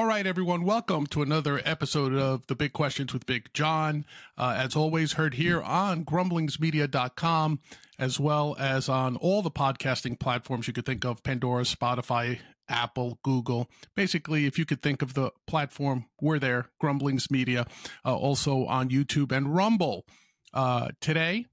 All right, everyone, welcome to another episode of The Big Questions with Big John. Uh, as always, heard here on grumblingsmedia.com, as well as on all the podcasting platforms you could think of Pandora, Spotify, Apple, Google. Basically, if you could think of the platform, we're there, Grumblings Media, uh, also on YouTube and Rumble. Uh, today,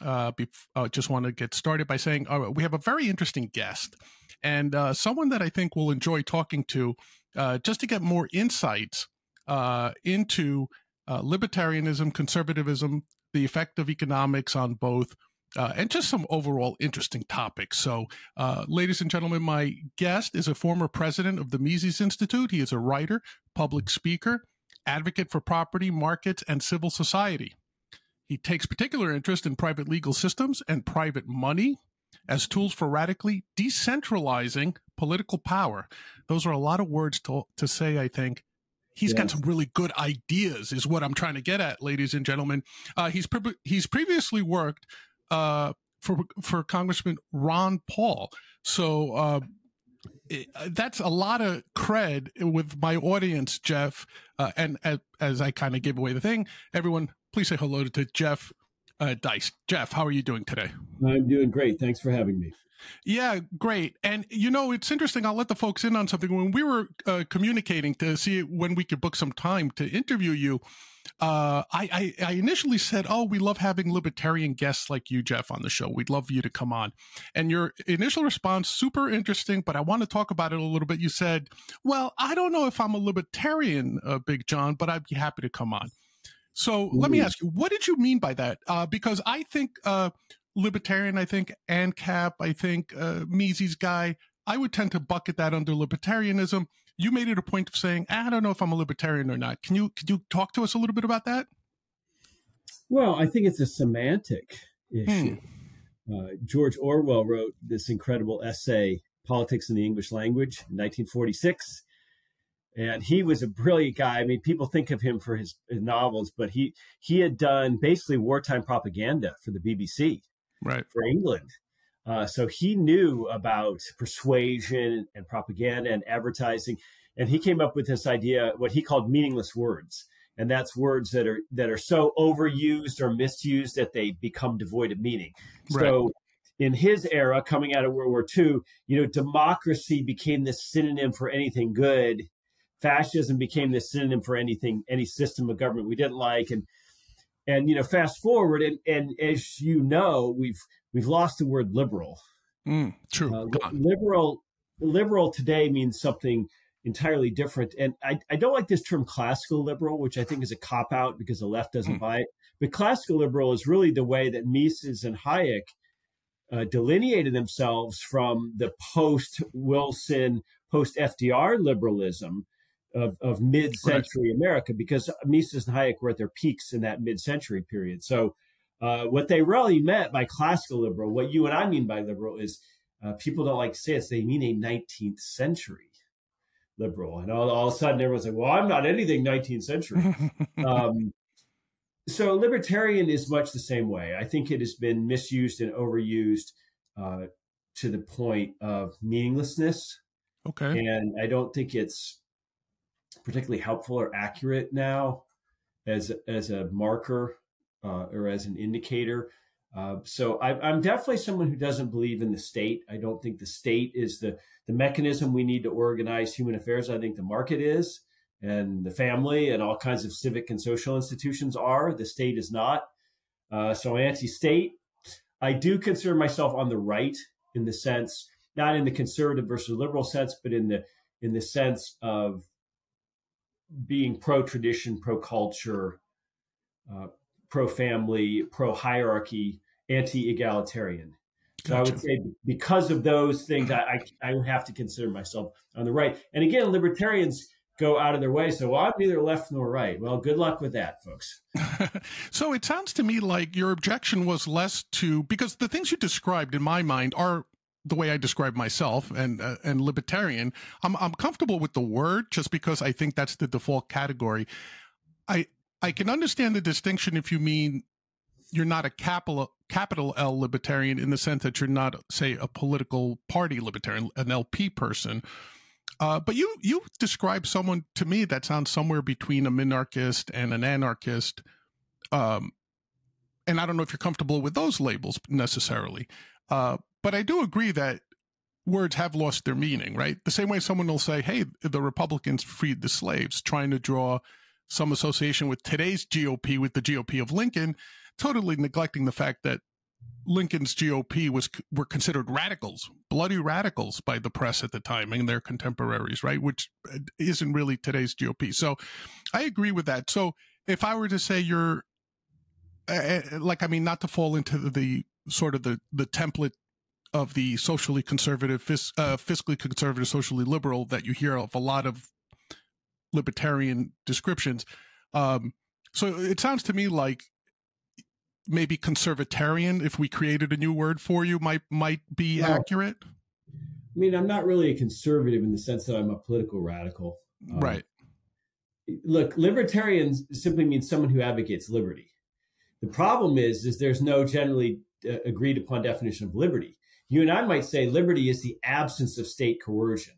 uh, uh, just want to get started by saying uh, we have a very interesting guest and uh, someone that I think will enjoy talking to uh, just to get more insights uh, into uh, libertarianism, conservatism, the effect of economics on both. Uh, and just some overall interesting topics. So, ladies and gentlemen, my guest is a former president of the Mises Institute. He is a writer, public speaker, advocate for property, markets, and civil society. He takes particular interest in private legal systems and private money, as tools for radically decentralizing political power. Those are a lot of words to, to say, I think. He's yes. got some really good ideas, is what I'm trying to get at, ladies and gentlemen. Uh, he's pre- he's previously worked uh, for for Congressman Ron Paul, so uh, it, that's a lot of cred with my audience, Jeff. Uh, and as, as I kind of give away the thing, everyone, please say hello to Jeff uh, Deist. Jeff, how are you doing today? I'm doing great. Thanks for having me. Yeah, great. And you know, it's interesting. I'll let the folks in on something. When we were uh, communicating to see when we could book some time to interview you, uh, I, I, I, initially said, "Oh, we love having libertarian guests like you, Jeff, on the show. We'd love you to come on." And your initial response, super interesting, but I want to talk about it a little bit. You said, "Well, I don't know if I'm a libertarian, uh, Big John, but I'd be happy to come on." So let me ask you, what did you mean by that? Uh, because I think uh, libertarian, I think ANCAP, I think uh, Mises guy, I would tend to bucket that under libertarianism. You made it a point of saying, I don't know if I'm a libertarian or not. Can you can you talk to us a little bit about that? Well, I think it's a semantic issue. Hmm. Uh, George Orwell wrote this incredible essay, Politics in the English Language, in 1946 and he was a brilliant guy. I mean, people think of him for his, his, novels, but he he had done basically wartime propaganda for the BBC, right, for England. Uh, so he knew about persuasion and propaganda and advertising, and he came up with this idea, what he called meaningless words, and that's words that are that are so overused or misused that they become devoid of meaning. Right. So in his era, coming out of World War II, you know, democracy became this synonym for anything good fascism became the synonym for anything, any system of government we didn't like. And, and, you know, fast forward and, and as you know, we've, we've lost the word liberal. Mm, true. Uh, liberal, liberal today means something entirely different. And I, I don't like this term classical liberal, which I think is a cop out because the left doesn't mm. buy it. But classical liberal is really the way that Mises and Hayek uh, delineated themselves from the post Wilson, post FDR liberalism of, of mid-century right. America because Mises and Hayek were at their peaks in that mid-century period. So uh, what they really meant by classical liberal, what you and I mean by liberal is uh, people don't like to say this, they mean a 19th century liberal. And all, all of a sudden everyone's like, well, I'm not anything 19th century. um, so libertarian is much the same way. I think it has been misused and overused uh, to the point of meaninglessness. Okay. And I don't think it's particularly helpful or accurate now as as a marker uh, or as an indicator. Uh, so I, am definitely someone who doesn't believe in the state. I don't think the state is the the mechanism we need to organize human affairs. I think the market is, and the family, and all kinds of civic and social institutions are. The state is not. Uh, so anti-state. I do consider myself on the right in the sense, not in the conservative versus liberal sense, but in the in the sense of being pro tradition, pro culture, uh, pro family, pro hierarchy, anti egalitarian. So gotcha. I would say because of those things, I, I, I have to consider myself on the right. And again, libertarians go out of their way. So well, I'm neither left nor right. Well, good luck with that, folks. so it sounds to me like your objection was less to because the things you described in my mind are the way I describe myself and uh, and libertarian. I'm I'm comfortable with the word just because I think that's the default category. I I can understand the distinction if you mean you're not a capital capital L libertarian in the sense that you're not say a political party libertarian, an LP person. Uh, but you you describe someone to me that sounds somewhere between a minarchist and an anarchist. Um, and I don't know if you're comfortable with those labels necessarily. Uh, but I do agree that words have lost their meaning, right? The same way someone will say, hey, the Republicans freed the slaves, trying to draw some association with today's GOP, with the GOP of Lincoln, totally neglecting the fact that Lincoln's GOP was were considered radicals, bloody radicals by the press at the time and their contemporaries, right? Which uh, isn't really today's GOP. So I agree with that. So if I were to say you're uh, like, I mean, not to fall into the, the sort of the the template of the socially conservative, uh, fiscally conservative, socially liberal that you hear of a lot of libertarian descriptions. Um, so it sounds to me like maybe conservatarian, if we created a new word for you, might might be well, accurate. I mean, I'm not really a conservative in the sense that I'm a political radical. Um, right. Look, libertarians simply means someone who advocates liberty. The problem is, is there's no generally uh, agreed upon definition of liberty. You and I might say liberty is the absence of state coercion,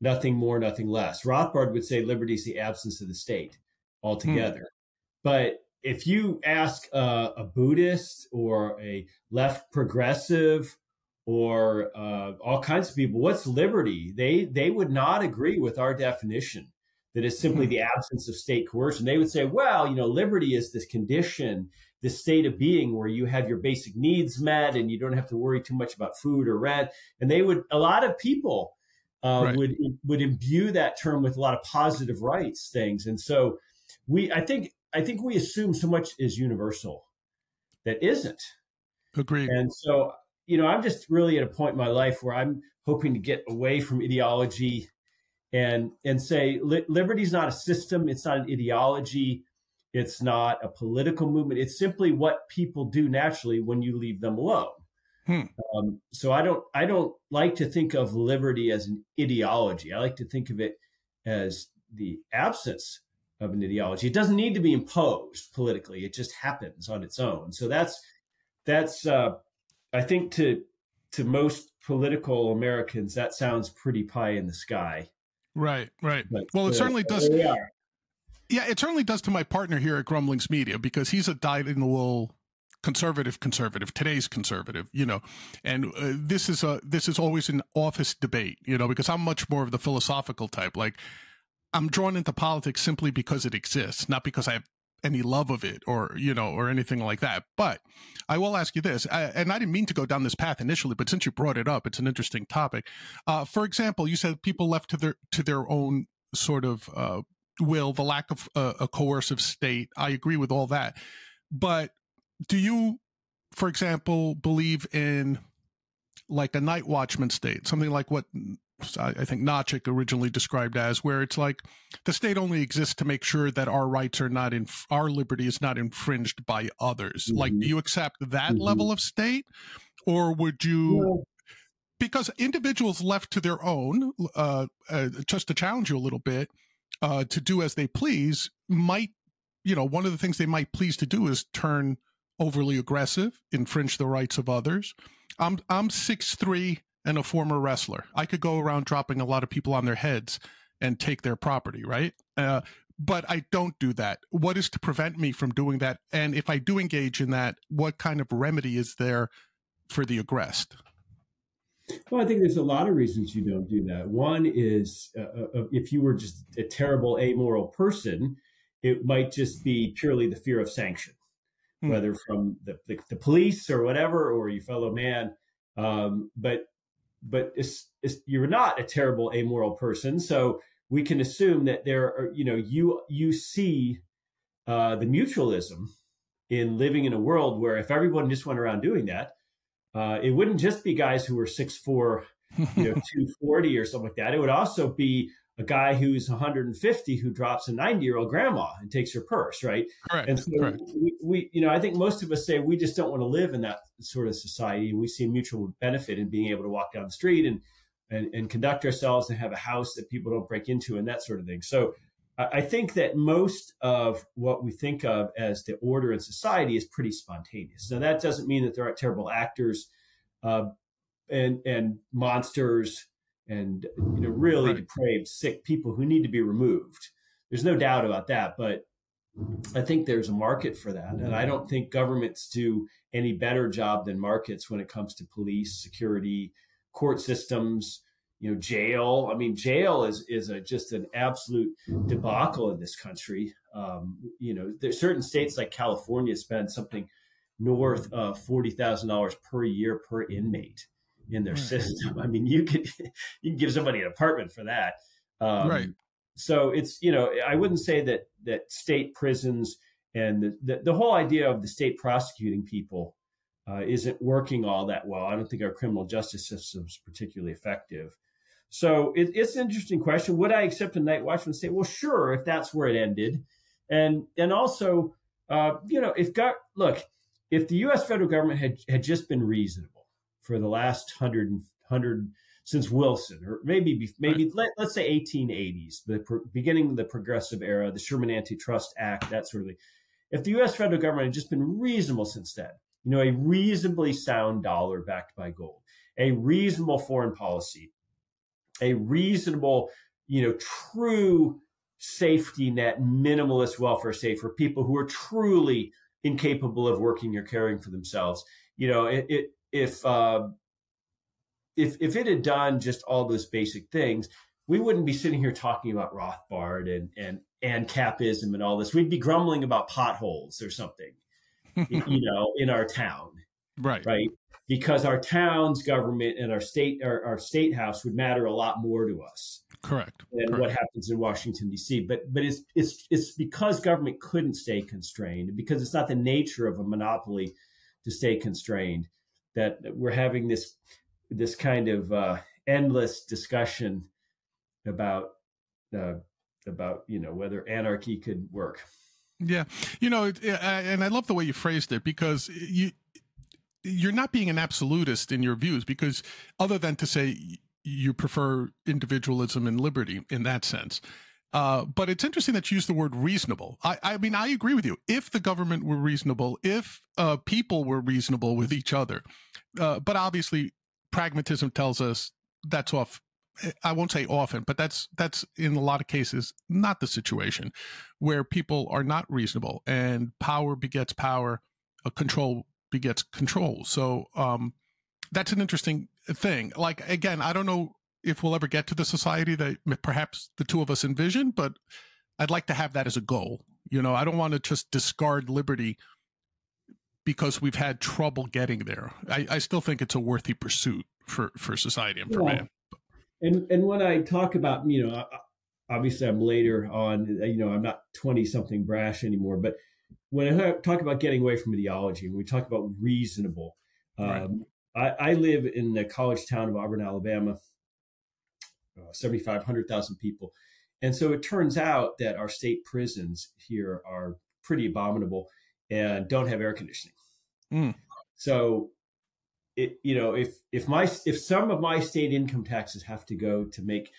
nothing more, nothing less. Rothbard would say liberty is the absence of the state altogether. Hmm. But if you ask uh, a Buddhist or a left progressive or uh, all kinds of people, what's liberty? They they would not agree with our definition that is simply hmm. the absence of state coercion. They would say, well, you know, liberty is this condition this state of being where you have your basic needs met and you don't have to worry too much about food or rent. And they would, a lot of people uh, right. would would imbue that term with a lot of positive rights things. And so we, I think, I think we assume so much is universal that isn't. Agreed. And so, you know, I'm just really at a point in my life where I'm hoping to get away from ideology and and say li- liberty is not a system, it's not an ideology it's not a political movement. It's simply what people do naturally when you leave them alone. Hmm. Um, so I don't I don't like to think of liberty as an ideology. I like to think of it as the absence of an ideology. It doesn't need to be imposed politically. It just happens on its own. So that's that's uh, I think to to most political Americans that sounds pretty pie in the sky. Right, right. But, well, it uh, certainly does. Yeah, it certainly does to my partner here at Grumblings Media because he's a dyed in the wool conservative conservative today's conservative you know. And uh, this is a this is always an office debate you know because i'm much more of the philosophical type. Like i'm drawn into politics simply because it exists not because i have any love of it or you know or anything like that. But i will ask you this I, and i didn't mean to go down this path initially but since you brought it up it's an interesting topic. Uh, for example you said people left to their to their own sort of uh, will, the lack of uh, a coercive state. I agree with all that. But do you, for example, believe in like a night watchman state, something like what I think Nozick originally described as, where it's like the state only exists to make sure that our rights are not in our liberty is not infringed by others. Mm-hmm. Like, do you accept that mm-hmm. level of state, or would you? Because individuals left to their own, uh, uh, just to challenge you a little bit, uh, to do as they please might, you know, one of the things they might please to do is turn overly aggressive, infringe the rights of others. I'm I'm six three and a former wrestler. I could go around dropping a lot of people on their heads and take their property, right? Uh, but I don't do that. What is to prevent me from doing that? And if I do engage in that, what kind of remedy is there for the aggressed? Well, I think there's a lot of reasons you don't do that. One is uh, uh, if you were just a terrible amoral person, it might just be purely the fear of sanction, hmm. whether from the, the, the, police or whatever, or your fellow man. Um, but but it's, it's, you're not a terrible amoral person, so we can assume that there are you know you you see uh, the mutualism in living in a world where if everyone just went around doing that, uh, it wouldn't just be guys who were 6'4, you know, 240 or something like that. It would also be a guy who's 150 who drops a 90 year old grandma and takes her purse, right? Correct. And so correct. We, we, you know, I think most of us say we just don't want to live in that sort of society. We see mutual benefit in being able to walk down the street and, and, and conduct ourselves and have a house that people don't break into and that sort of thing. So I think that most of what we think of as the order in society is pretty spontaneous. Now, that doesn't mean that there aren't terrible actors uh, and and monsters and you know really right. depraved, sick people who need to be removed. There's no doubt about that, but I think there's a market for that, and I don't think governments do any better job than markets when it comes to police, security, court systems, you know, jail. I mean, jail is is a, just an absolute debacle in this country. Um, you know, there's certain states like California spend something north of forty thousand dollars per year per inmate in their right. system. I mean, you could you can give somebody an apartment for that. Um, right. So it's you know I wouldn't say that that state prisons and the the, the whole idea of the state prosecuting people uh, isn't working all that well. I don't think our criminal justice system is particularly effective. So it, it's an interesting question. Would I accept a night watchman Say, Well, sure, if that's where it ended, and and also, uh, you know, if got look, if the U.S. federal government had had just been reasonable for the last hundred hundred since Wilson, or maybe maybe right. let, us say 1880s, the pro- beginning of the Progressive Era, the Sherman Antitrust Act, that sort of thing. If the U.S. federal government had just been reasonable since then, you know, a reasonably sound dollar backed by gold, a reasonable foreign policy, a reasonable, you know, true safety net, minimalist welfare state for people who are truly incapable of working or caring for themselves. You know, it, it if uh, if if it had done just all those basic things, we wouldn't be sitting here talking about Rothbard and and and capism and all this. We'd be grumbling about potholes or something, you know, in our town. Right. Right. Because our town's government and our state our, our state house would matter a lot more to us. Correct. Than Correct. what happens in Washington D.C. But but it's it's it's because government couldn't stay constrained because it's not the nature of a monopoly to stay constrained that we're having this this kind of uh, endless discussion about uh, about you know whether anarchy could work. Yeah, you know, and I love the way you phrased it because you you're not being an absolutist in your views because other than to say you prefer individualism and liberty in that sense. Uh, but it's interesting that you use the word reasonable. I, I, mean, I agree with you. If the government were reasonable, if uh, people were reasonable with each other, uh, but obviously pragmatism tells us that's off I won't say often, but that's that's in a lot of cases not the situation where people are not reasonable and power begets power, control begets control. So um, that's an interesting thing. Like again, I don't know if we'll ever get to the society that perhaps the two of us envision, but I'd like to have that as a goal. You know, I don't want to just discard liberty because we've had trouble getting there. I, I still think it's a worthy pursuit for, for society and for yeah. man. And and when I talk about, you know, obviously I'm later on, you know, I'm not 20 something brash anymore, but when I talk about getting away from ideology, when we talk about reasonable, right. um, I, I, live in the college town of Auburn, Alabama, uh, 75, 100,000 people. And so it turns out that our state prisons here are pretty abominable and don't have air conditioning. Mm. So, it, you know, if if my if some of my state income taxes have to go to make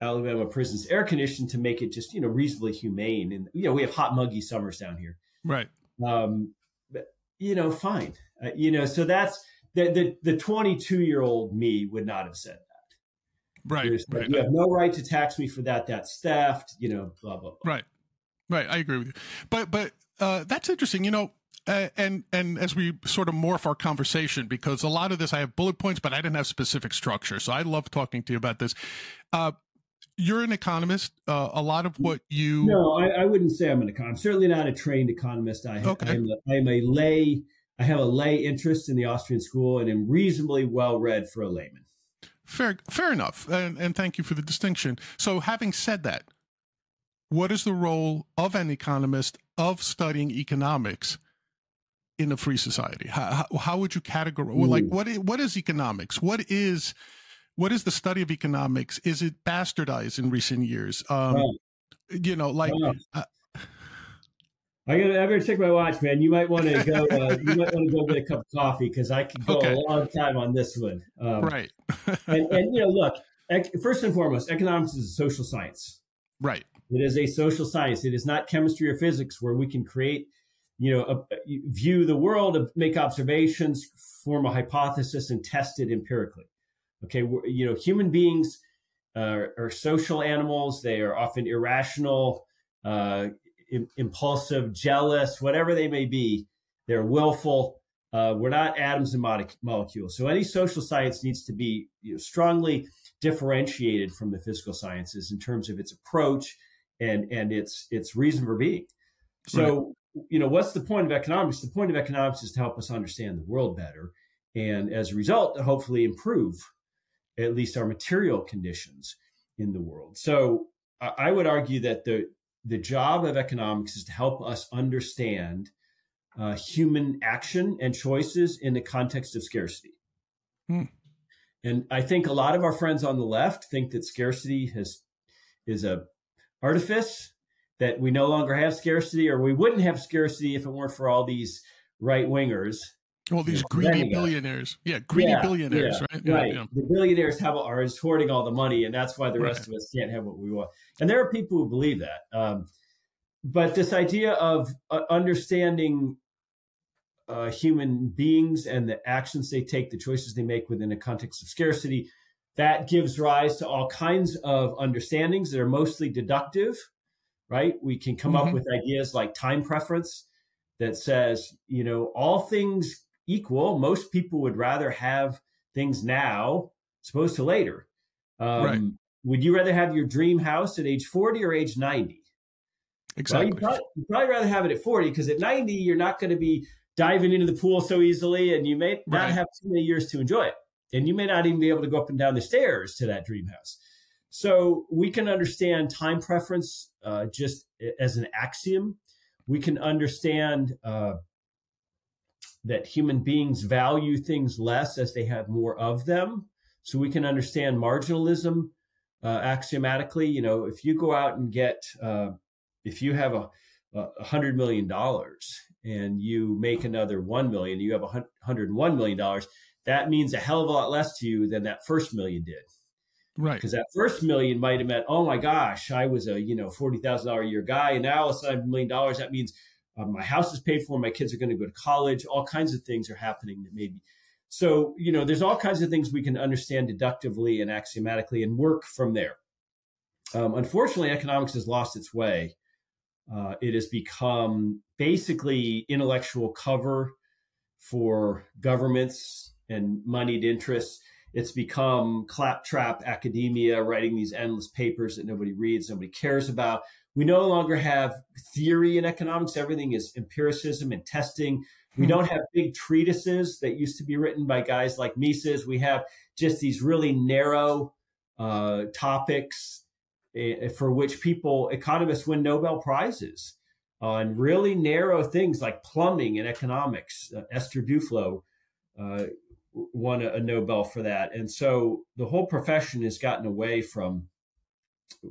Alabama prisons air conditioned to make it just you know reasonably humane, and you know we have hot muggy summers down here, right? Um, but, you know, fine, uh, you know, so that's the the the 22 year old me would not have said that. Right, right. You have no right to tax me for that. That's theft. You know, blah blah blah. Right, right. I agree with you. But but uh, that's interesting. You know, uh, and and as we sort of morph our conversation, because a lot of this I have bullet points, but I didn't have specific structure. So I love talking to you about this. Uh, you're an economist. Uh, a lot of what you no, I, I, wouldn't say I'm an economist. I'm certainly not a trained economist. I, okay. I, am a, I am a lay. I have a lay interest in the Austrian school and am reasonably well read for a layman. Fair, fair enough, and, and thank you for the distinction. So, having said that, what is the role of an economist of studying economics in a free society? How, how, how would you categorize? Like, what is, what is economics? What is what is the study of economics? Is it bastardized in recent years? Um, You know, like. Uh, I gotta, I gotta check my watch, man. You might want to go. Uh, you might want to go get a cup of coffee because I could go okay. a long time on this one. Um, right. and, and, you know, look. First and foremost, economics is a social science. Right. It is a social science. It is not chemistry or physics where we can create, you know, a, view the world, make observations, form a hypothesis, and test it empirically. Okay, you know, human beings uh, are social animals. They are often irrational, uh, Im- impulsive, jealous, whatever they may be. They're willful. Uh, we're not atoms and molecules. So any social science needs to be you know, strongly differentiated from the physical sciences in terms of its approach and and its its reason for being. So right. you know, what's the point of economics? The point of economics is to help us understand the world better, and as a result, to hopefully improve at least our material conditions in the world. So I would argue that the the job of economics is to help us understand uh, human action and choices in the context of scarcity. Hmm. And I think a lot of our friends on the left think that scarcity has is a artifice that we no longer have scarcity, or we wouldn't have scarcity if it weren't for all these right wingers. All these greedy billionaires. Yeah, greedy yeah, billionaires, yeah, right? Right. Yeah, the billionaires have are hoarding all the money, and that's why the rest right. of us can't have what we want. And there are people who believe that. Um, but this idea of uh, understanding uh, human beings and the actions they take, the choices they make within a context of scarcity, that gives rise to all kinds of understandings that are mostly deductive, right? We can come mm-hmm. up with ideas like time preference that says, you know, all things equal, most people would rather have things now as opposed to later. Um, right. Would you rather have your dream house at age 40 or age 90? Exactly. Well, you'd, probably, you'd probably rather have it at 40 because at 90, you're not going to be diving into the pool so easily and you may not right. have too many years to enjoy it. And you may not even be able to go up and down the stairs to that dream house. So we can understand time preference uh, just as an axiom. We can understand uh, that human beings value things less as they have more of them. So we can understand marginalism uh, axiomatically. You know, if you go out and get, uh, if you have a, a hundred million dollars and you make another 1 million, you have a 101 million dollars, that means a hell of a lot less to you than that first million did. Right. Because that first million might have meant, oh my gosh, I was a, you know, $40,000 a year guy. And now all of a sudden I have a million dollars. That means uh, my house is paid for. My kids are going to go to college. All kinds of things are happening that maybe. So, you know, there's all kinds of things we can understand deductively and axiomatically and work from there. Um, unfortunately, economics has lost its way uh, it has become basically intellectual cover for governments and moneyed interests. It's become claptrap academia, writing these endless papers that nobody reads, nobody cares about. We no longer have theory in economics. Everything is empiricism and testing. We hmm. don't have big treatises that used to be written by guys like Mises. We have just these really narrow uh, topics Eh, for which people, economists win Nobel Prizes on really narrow things like plumbing and economics. Uh, Esther Duflo uh, won a, a, Nobel for that. And so the whole profession has gotten away from,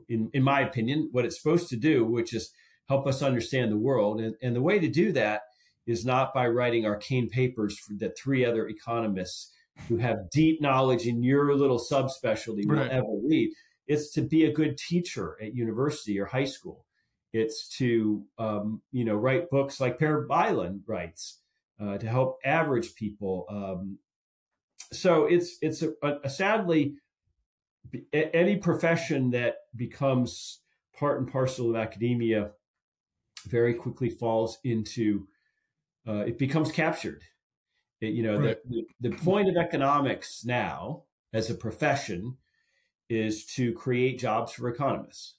in, in my opinion, what it's supposed to do, which is help us understand the world. And, and the way to do that is not by writing arcane papers for, that three other economists who have deep knowledge in your little subspecialty right. will ever read it's to be a good teacher at university or high school. It's to um, you know write books like Per Bylund writes uh, to help average people. Um, so it's it's a, a, sadly any profession that becomes part and parcel of academia very quickly falls into uh, it becomes captured. It, you know right. the, the the point of economics now as a profession is to create jobs for economists.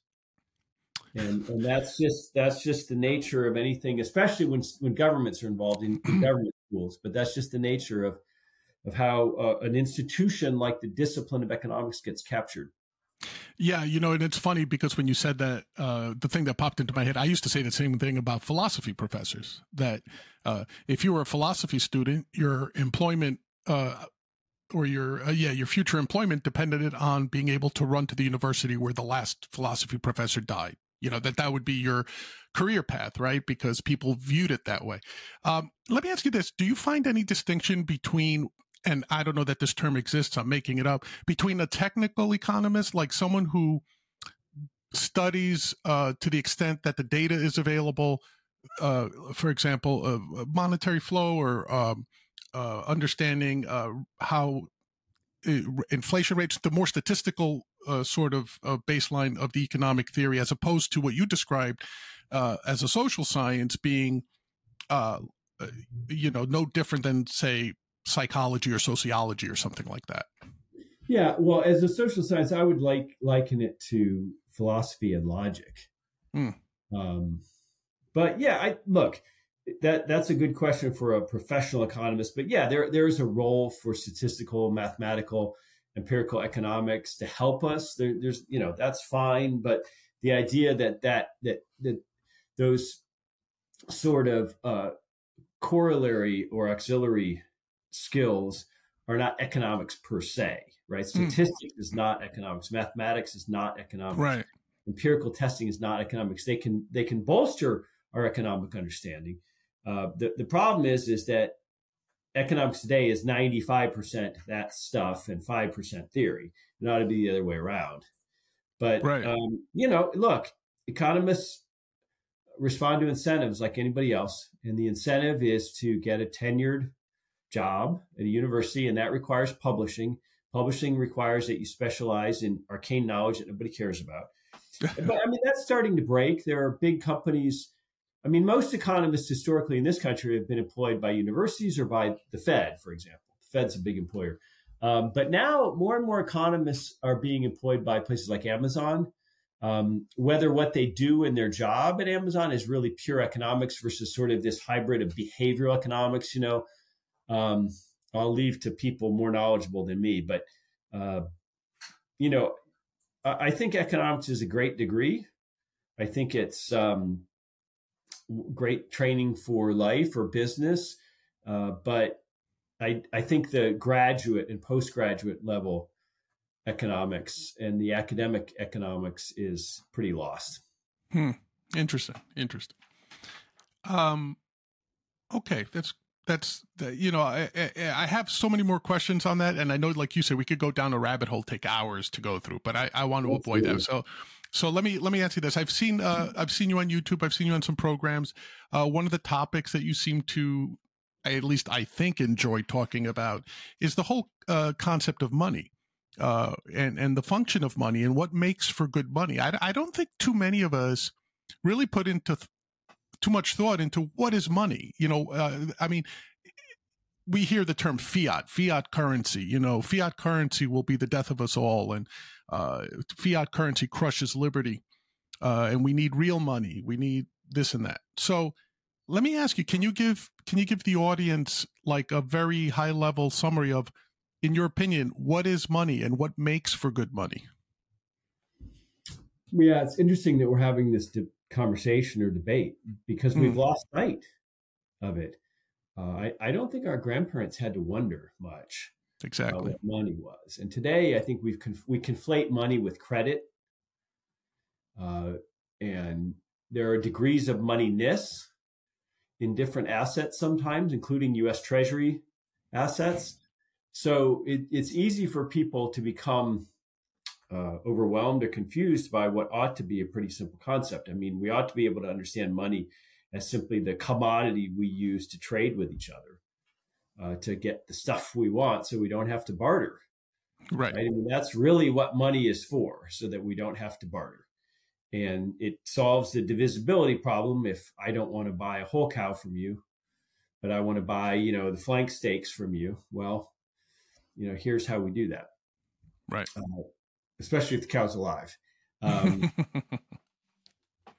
And, and that's just that's just the nature of anything, especially when when governments are involved in government schools. But that's just the nature of of how uh, an institution like the discipline of economics gets captured. Yeah, you know, and it's funny because when you said that, uh, the thing that popped into my head, I used to say the same thing about philosophy professors. That uh, if you were a philosophy student, your employment uh, or your uh, yeah your future employment depended on being able to run to the university where the last philosophy professor died you know that that would be your career path right because people viewed it that way um, let me ask you this do you find any distinction between and i don't know that this term exists i'm making it up between a technical economist like someone who studies uh, to the extent that the data is available uh, for example uh, monetary flow or um, uh, understanding uh, how uh, inflation rates, the more statistical sort of baseline of the economic theory, as opposed to what you described as a social science being, you know, no different than say psychology or sociology or something like that. Yeah, well, as a social science, I would like liken it to philosophy and logic. Mm. Um, but yeah, I look that that's a good question for a professional economist. But yeah, there there is a role for statistical, mathematical, empirical economics to help us. There, there's you know that's fine, but the idea that that that that those sort of uh, corollary or auxiliary skills are not economics per se, right? Hmm. Statistics mm. is not economics. Mathematics is not economics. Right. Empirical testing is not economics. They can they can bolster our economic understanding. Uh, the the problem is is that economics today is ninety five percent that stuff and five percent theory. It ought to be the other way around. But right. um, you know, look, economists respond to incentives like anybody else, and the incentive is to get a tenured job at a university, and that requires publishing. Publishing requires that you specialize in arcane knowledge that nobody cares about. but I mean, that's starting to break. There are big companies. I mean, most economists historically in this country have been employed by universities or by the Fed, for example. The Fed's a big employer. Um, but now more and more economists are being employed by places like Amazon. Um, whether what they do in their job at Amazon is really pure economics versus sort of this hybrid of behavioral economics, you know, um, I'll leave to people more knowledgeable than me. But, uh, you know, I, I, think economics is a great degree. I think it's um, great training for life or business. Uh, but I, I think the graduate and postgraduate level economics and the academic economics is pretty lost. Hmm. Interesting. Interesting. Um, okay, that's that's you know I, I have so many more questions on that and i know like you said we could go down a rabbit hole take hours to go through but i, I want to avoid that. so so let me let me ask you this. I've seen uh, i've seen you on youtube. I've seen you on some programs. Uh, one of the topics that you seem to at least i think enjoy talking about is the whole uh, concept of money uh, and and the function of money and what makes for good money. I, I don't think too many of us really put into too much thought into what is money. You know, uh, I mean, we hear the term fiat, fiat currency. You know, fiat currency will be the death of us all, and uh, fiat currency crushes liberty. Uh, and we need real money. We need this and that. So, let me ask you: Can you give can you give the audience like a very high level summary of, in your opinion, what is money and what makes for good money? Yeah, it's interesting that we're having this de- conversation or debate because we've mm. lost sight of it. Uh, I, I don't think our grandparents had to wonder much exactly what money was. And today, I think we've conf- we conflate money with credit, uh, and there are degrees of moneyness in different assets sometimes, including U.S. Treasury assets. So it, it's easy for people to become uh, overwhelmed or confused by what ought to be a pretty simple concept. I mean, we ought to be able to understand money as simply the commodity we use to trade with each other uh, to get the stuff we want so we don't have to barter. Right. right. I mean, that's really what money is for, so that we don't have to barter. And it solves the divisibility problem if I don't want to buy a whole cow from you, but I want to buy, you know, the flank steaks from you. Well, you know, here's how we do that. Right. Uh, especially if the cow's alive. Um,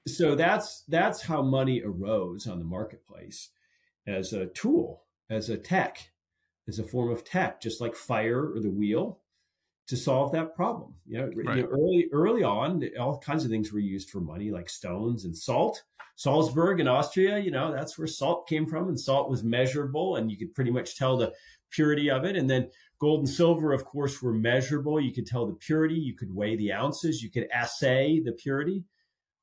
so that's that's how money arose on the marketplace as a tool, as a tech, as a form of tech, just like fire or the wheel, to solve that problem. You know, right. you know, early early on, all kinds of things were used for money, like stones and salt. Salzburg in Austria, you know, that's where salt came from, and salt was measurable, and you could pretty much tell the purity of it. And then Gold and silver, of course, were measurable. You could tell the purity. You could weigh the ounces. You could assay the purity.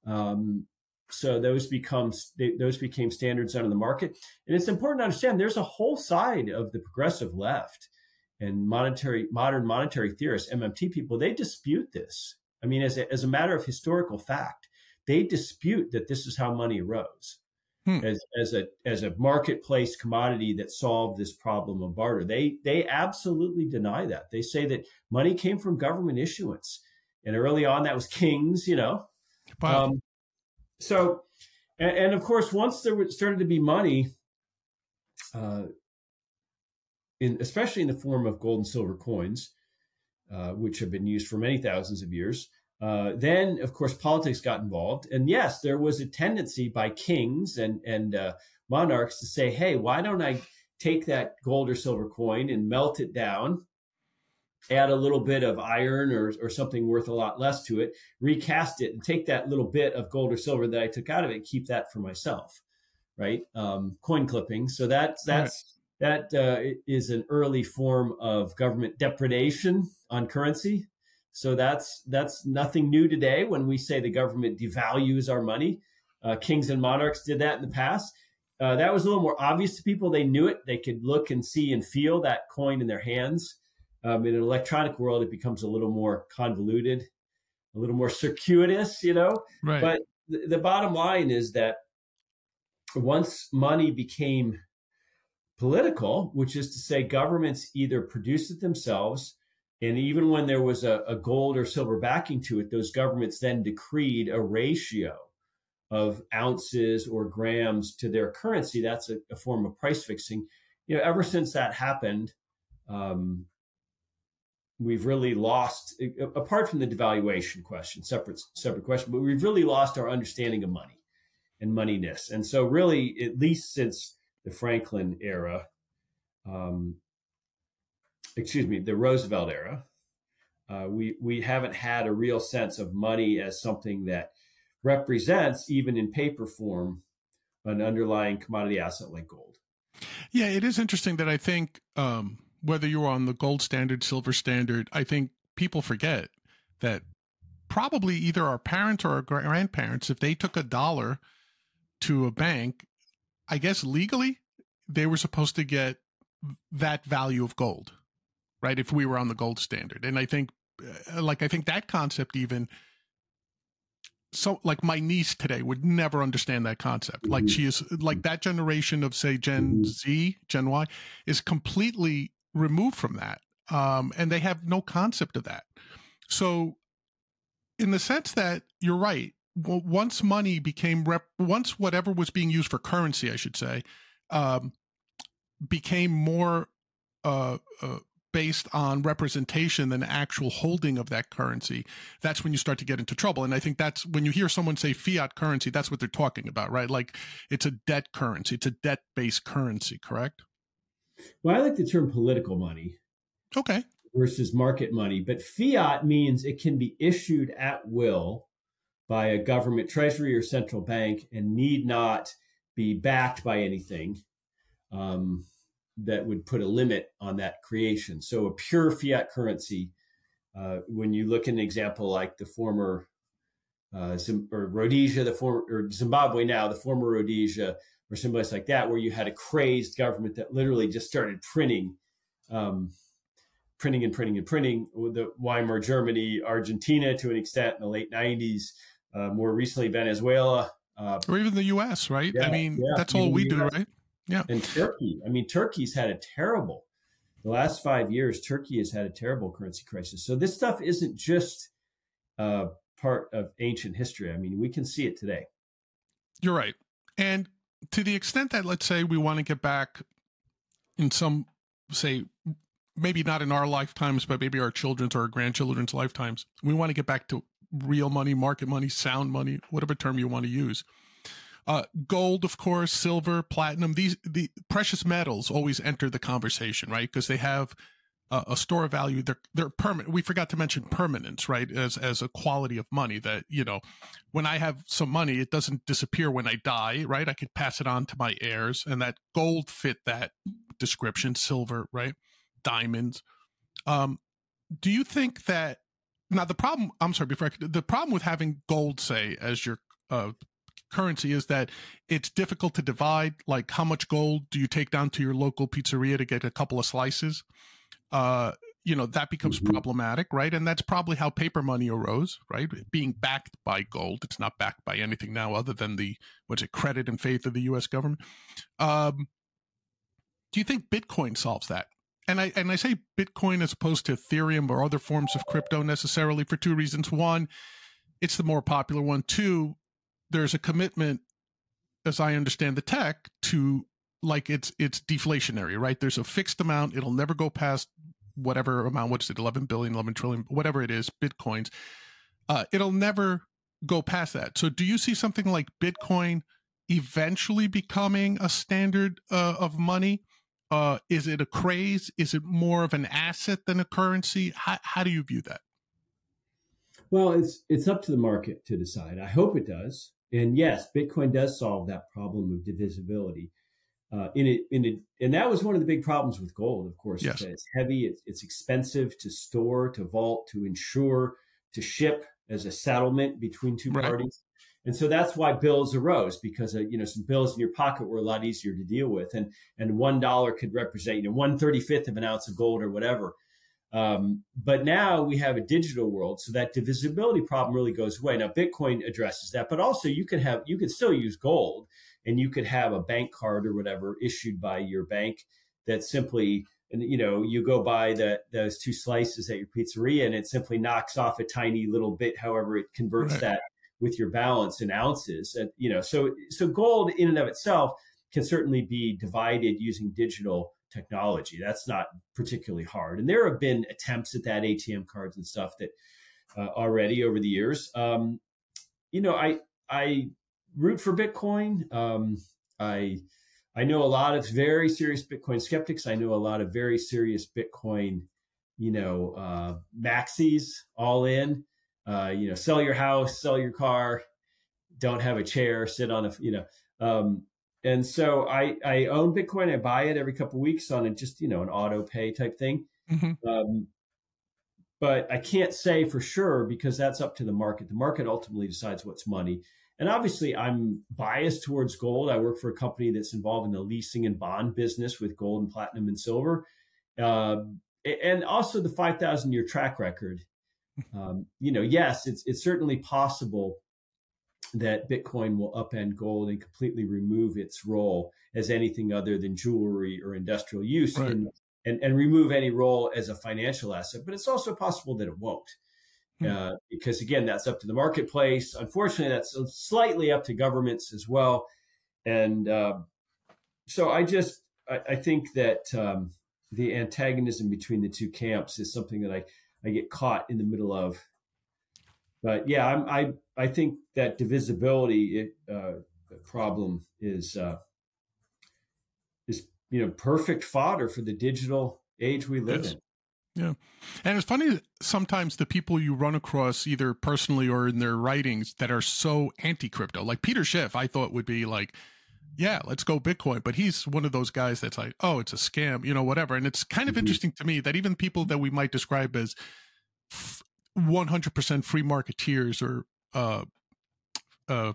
Um, so those become those became standards out the market. And it's important to understand there's a whole side of the progressive left and monetary modern monetary theorists, MMT people. They dispute this. I mean, as a, as a matter of historical fact, they dispute that this is how money arose hmm. as, as a as a marketplace commodity that solved this problem of barter. They they absolutely deny that. They say that money came from government issuance and early on that was kings, you know. Wow. Um, so, and, and, of course, once there started to be money, uh, in especially in the form of gold and silver coins, uh, which have been used for many thousands of years. Uh, then, of course, politics got involved, and yes, there was a tendency by kings and and uh, monarchs to say, "Hey, why don't I take that gold or silver coin and melt it down, add a little bit of iron or or something worth a lot less to it, recast it, and take that little bit of gold or silver that I took out of it, keep that for myself." Right? Um, coin clipping. So that's that's that uh, is an early form of government depredation on currency. So that's that's nothing new today when we say the government devalues our money. Uh, kings and monarchs did that in the past. Uh, that was a little more obvious to people. They knew it. They could look and see and feel that coin in their hands. Um, in an electronic world, it becomes a little more convoluted, a little more circuitous, you know. Right. But th- the bottom line is that once money became political, which is to say governments either produced it themselves, and even when there was a, a, gold or silver backing to it, those governments then decreed a ratio of ounces or grams to their currency. That's a, a form of price fixing. You know, ever since that happened, um, we've really lost. Apart from the devaluation question, separate separate question, but we've really lost our understanding of money and moneyness. And so, really, at least since the Franklin era, um, excuse me, the Roosevelt era, uh, we we haven't had a real sense of money as something that represents, even in paper form, an underlying commodity asset like gold. Yeah, it is interesting that I think um, whether you're on the gold standard, silver standard, I think people forget that probably either our parents or our grandparents, if they took a dollar to a bank I guess legally they were supposed to get that value of gold, right? If we were on the gold standard. And I think, uh, like, I think that concept even, so like my niece today would never understand that concept. Like she is, like that generation of, say, Gen Z, Gen Y is completely removed from that. Um, and they have no concept of that. So, in the sense that you're right, once money became rep, once whatever was being used for currency, I should say, um, became more uh, uh, based on representation than actual holding of that currency, that's when you start to get into trouble. And I think that's when you hear someone say fiat currency, that's what they're talking about, right? Like it's a debt currency, it's a debt based currency, correct? Well, I like the term political money. Okay. Versus market money. But fiat means it can be issued at will by a government treasury or central bank and need not be backed by anything um, that would put a limit on that creation. So a pure fiat currency, uh, when you look at an example like the former uh, Zim- or Rhodesia, the former or Zimbabwe now, the former Rhodesia, or someplace like that, where you had a crazed government that literally just started printing, um, printing and printing and printing. The Weimar Germany, Argentina, to an extent, in the late '90s, uh, more recently Venezuela, uh, or even the U.S. Right? Yeah, I mean, yeah, that's all we do, right? Yeah. And Turkey. I mean, Turkey's had a terrible. The last five years, Turkey has had a terrible currency crisis. So this stuff isn't just uh, part of ancient history. I mean, we can see it today. You're right, and to the extent that let's say we want to get back in some say maybe not in our lifetimes but maybe our children's or our grandchildren's lifetimes we want to get back to real money, market money, sound money, whatever term you want to use. Uh, gold, of course, silver, platinum. These the precious metals always enter the conversation, right? Because they have a, a store of value. They're they're permanent. We forgot to mention permanence, right? As as a quality of money that you know, when I have some money, it doesn't disappear when I die, right? I could pass it on to my heirs, and that gold fit that description. Silver, right? Diamonds. Um, do you think that now the problem, I'm sorry, before I, the problem with having gold, say, as your uh, currency is that it's difficult to divide. Like, how much gold do you take down to your local pizzeria to get a couple of slices? Uh, you know that becomes mm-hmm. problematic, right? And that's probably how paper money arose, right? Being backed by gold, it's not backed by anything now other than the what's it, credit and faith of the U.S. government. Um, do you think Bitcoin solves that? and I and I say Bitcoin as opposed to Ethereum or other forms of crypto necessarily for two reasons. One, it's the more popular one. Two, there's a commitment, as I understand the tech, to like it's it's deflationary, right? There's a fixed amount; it'll never go past whatever amount. What is it? 11 billion, 11 trillion, whatever it is, bitcoins. Uh, it'll never go past that. So, do you see something like Bitcoin eventually becoming a standard uh, of money? Uh, is it a craze? Is it more of an asset than a currency? How, how do you view that? Well, it's it's up to the market to decide. I hope it does. And yes, Bitcoin does solve that problem of divisibility. Uh, in it, in it, and that was one of the big problems with gold. Of course, yes. it's heavy, it's, it's expensive to store, to vault, to insure, to ship as a settlement between two right. parties. And so that's why bills arose because uh, you know some bills in your pocket were a lot easier to deal with, and and one dollar could represent you know one thirty fifth of an ounce of gold or whatever. Um, but now we have a digital world, so that divisibility problem really goes away. Now Bitcoin addresses that, but also you can have you can still use gold, and you could have a bank card or whatever issued by your bank that simply and you know you go buy the, those two slices at your pizzeria and it simply knocks off a tiny little bit however it converts right. that with your balance in ounces. And, you know, so so gold in and of itself can certainly be divided using digital technology. That's not particularly hard. And there have been attempts at that ATM cards and stuff that uh, already over the years. Um, you know, I I root for Bitcoin. Um, I I know a lot of very serious Bitcoin skeptics. I know a lot of very serious Bitcoin, you know, uh, maxis all in uh, you know, sell your house, sell your car, don't have a chair, sit on a, you know, um, and so I, I own Bitcoin. I buy it every couple weeks on a, just, you know, an auto pay type thing. Mm-hmm. Um, but I can't say for sure because that's up to the market. The market ultimately decides what's money. And obviously, I'm biased towards gold. I work for a company that's involved in the leasing and bond business with gold and platinum and silver. Uh, and also the 5,000 year track record um, you know, yes, it's it's certainly possible that Bitcoin will upend gold and completely remove its role as anything other than jewelry or industrial use right. and, and, and remove any role as a financial asset. But it's also possible that it won't. Hmm. Uh, because again, that's up to the marketplace. Unfortunately, that's slightly up to governments as well. And uh, so I just, I, I think that um, the antagonism between the two camps is something that I, I get caught in the middle of. But yeah, I'm, i I think that divisibility uh, problem is uh, is you know perfect fodder for the digital age we live yes. in. Yeah. And it's funny sometimes the people you run across either personally or in their writings that are so anti crypto. Like Peter Schiff, I thought would be like, yeah, let's go Bitcoin. But he's one of those guys that's like, oh, it's a scam, you know, whatever. And it's kind of mm-hmm. interesting to me that even people that we might describe as 100% free marketeers or uh, uh,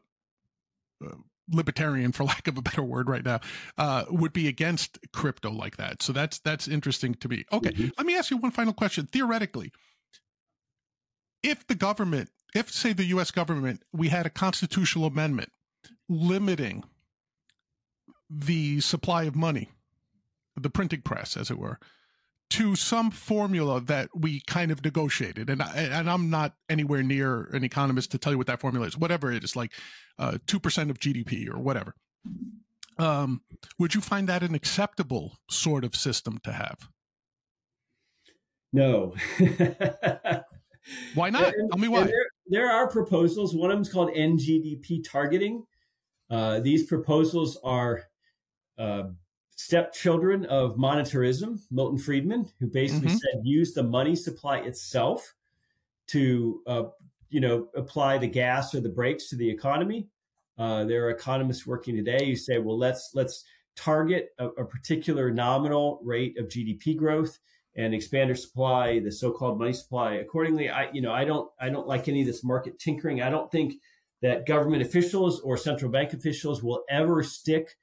uh, libertarian, for lack of a better word, right now, uh, would be against crypto like that. So that's that's interesting to me. Okay, mm-hmm. let me ask you one final question. Theoretically, if the government, if say the U.S. government, we had a constitutional amendment limiting the supply of money, the printing press, as it were, to some formula that we kind of negotiated. And, I, and I'm not anywhere near an economist to tell you what that formula is, whatever it is, like uh, 2% of GDP or whatever. Um, would you find that an acceptable sort of system to have? No. why not? And, Tell me why. There, there, are proposals. One of them is called NGDP targeting. Uh, these proposals are uh, stepchildren of monetarism, Milton Friedman, who basically mm-hmm. said use the money supply itself to, uh, you know, apply the gas or the brakes to the economy. Uh, there are economists working today who say, well, let's let's target a, a particular nominal rate of GDP growth and expand our supply, the so-called money supply accordingly. I, you know, I don't I don't like any of this market tinkering. I don't think that government officials or central bank officials will ever stick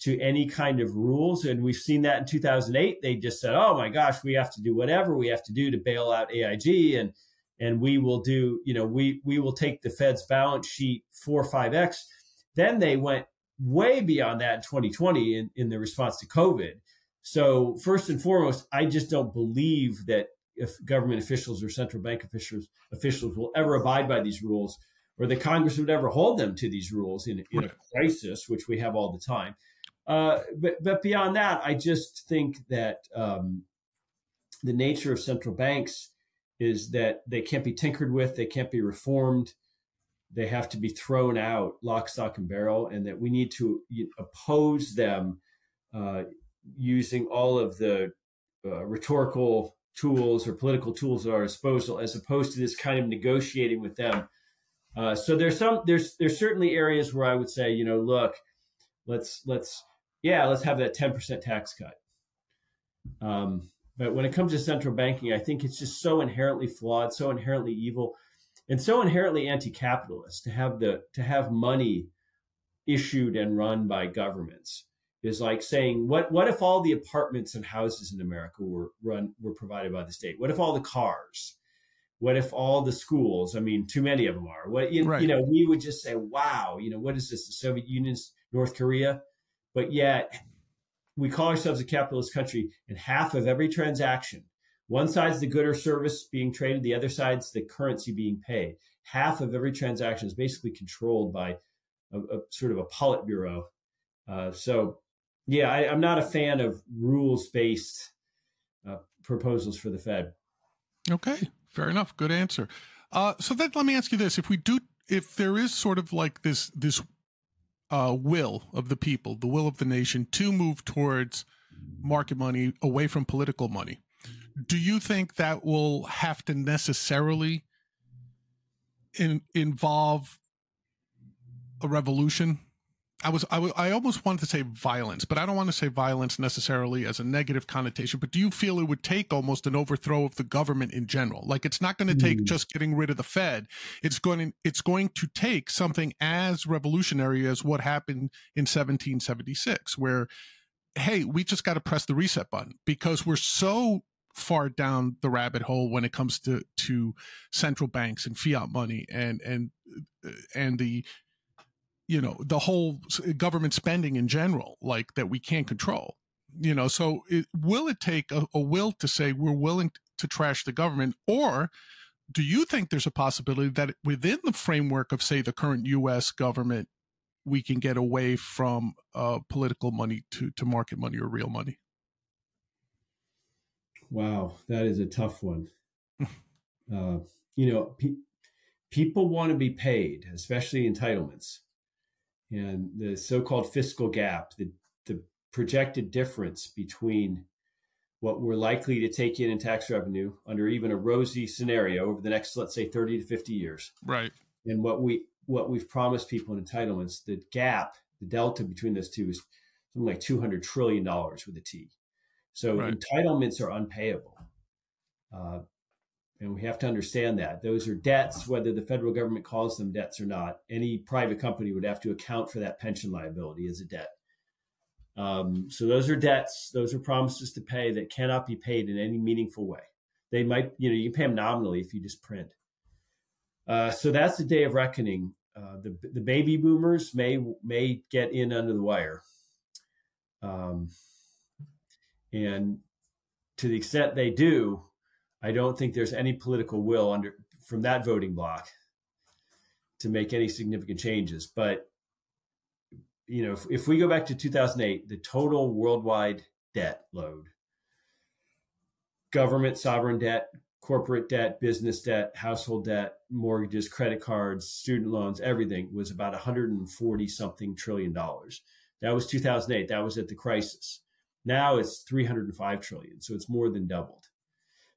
to any kind of rules. And we've seen that in 2008. They just said, oh my gosh, we have to do whatever we have to do to bail out AIG. And, and we will do, you know, we, we will take the Fed's balance sheet four or five X. Then they went way beyond that in 2020 in, in the response to COVID. So first and foremost, I just don't believe that if government officials or central bank officials officials will ever abide by these rules, or that Congress would ever hold them to these rules in, in a crisis, which we have all the time. Uh, but but beyond that, I just think that um, the nature of central banks is that they can't be tinkered with, they can't be reformed, they have to be thrown out lock, stock, and barrel, and that we need to oppose them uh, using all of the uh, rhetorical tools or political tools at our disposal, as opposed to this kind of negotiating with them. Uh, so there's some there's there's certainly areas where I would say, you know, look, let's let's yeah, let's have that 10% tax cut. Um, but when it comes to central banking, I think it's just so inherently flawed, so inherently evil, and so inherently anti-capitalist to have the to have money issued and run by governments is like saying what what if all the apartments and houses in America were run were provided by the state? What if all the cars? What if all the schools? I mean, too many of them are. What you, right. you know, we would just say, "Wow, you know, what is this? The Soviet Union's North Korea?" But yet, we call ourselves a capitalist country, and half of every transaction, one side's the good or service being traded, the other side's the currency being paid. Half of every transaction is basically controlled by a, a sort of a Politburo. Uh, so, yeah, I, am not a fan of rules based uh, proposals for the Fed. Okay, fair enough. Good answer. Uh, so then, let me ask you this: If we do, if there is sort of like this this uh, will of the people, the will of the nation to move towards market money away from political money. Do you think that will have to necessarily in, involve a revolution? I was I, I almost wanted to say violence, but I don't want to say violence necessarily as a negative connotation. But do you feel it would take almost an overthrow of the government in general? Like it's not going to take mm. just getting rid of the Fed. It's going it's going to take something as revolutionary as what happened in 1776, where hey, we just got to press the reset button because we're so far down the rabbit hole when it comes to to central banks and fiat money and and uh, and the you know the whole government spending in general like that we can't control you know? So it, will it take a, a will to say we're willing to trash the government? Or do you think there's a possibility that within the framework of say the current us government we can get away from uh, political money to, to market money or real money? Wow that is a tough one. Uh, you know pe- people want to be paid especially entitlements and the so-called fiscal gap, the, the projected difference between what we're likely to take in in tax revenue under even a rosy scenario over the next, let's say, 30 to 50 years. Right. And what we what we've promised people in entitlements, the gap, the delta between those two is something like 200 trillion dollars with a T. So right. entitlements are unpayable. Uh, and we have to understand that. Those are debts, whether the federal government calls them debts or not. Any private company would have to account for that pension liability as a debt. Um, so those are debts. Those are promises to pay that cannot be paid in any meaningful way. They might, you know, you can pay them nominally if you just print. Uh, so that's the day of reckoning. Uh, the the baby boomers may may get in under the wire, um, and to the extent they do, I don't think there's any political will under from that voting bloc to make any significant changes. But you know, if, if we go back to 2008, the total worldwide debt load, government sovereign debt, corporate debt, business debt, household debt, mortgages, credit cards, student loans, everything was about 140 something trillion dollars. That was 2008. That was at the crisis. Now it's 305 trillion. So it's more than doubled.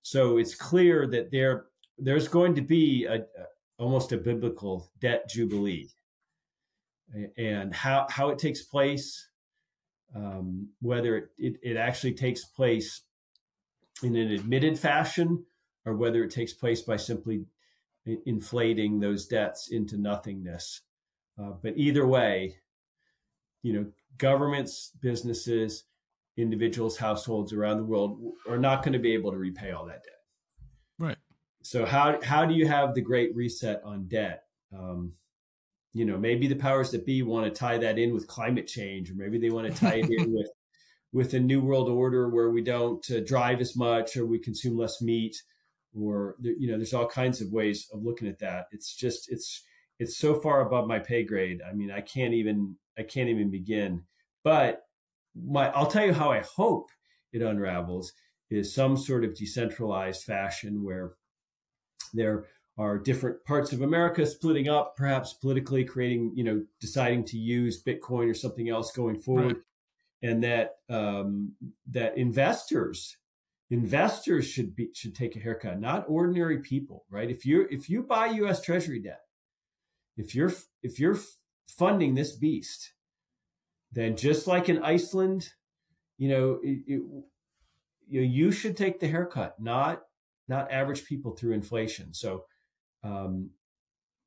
So it's clear that there there's going to be a, almost a biblical debt jubilee, and how how it takes place, um, whether it, it, it actually takes place in an admitted fashion or whether it takes place by simply inflating those debts into nothingness. Uh, but either way, you know, governments, businesses, individuals, households around the world are not going to be able to repay all that debt. Right. So how how do you have the great reset on debt? Um, you know, maybe the powers that be want to tie that in with climate change, or maybe they want to tie it in with with a new world order where we don't uh, drive as much or we consume less meat or you know there's all kinds of ways of looking at that it's just it's it's so far above my pay grade i mean i can't even i can't even begin but my i'll tell you how i hope it unravels is some sort of decentralized fashion where there are different parts of America splitting up, perhaps politically, creating, you know, deciding to use Bitcoin or something else going forward, right. and that um, that investors investors should be should take a haircut, not ordinary people, right? If you if you buy U.S. Treasury debt, if you're if you're funding this beast, then just like in Iceland, you know, it, it, you know, you should take the haircut, not not average people through inflation. So um,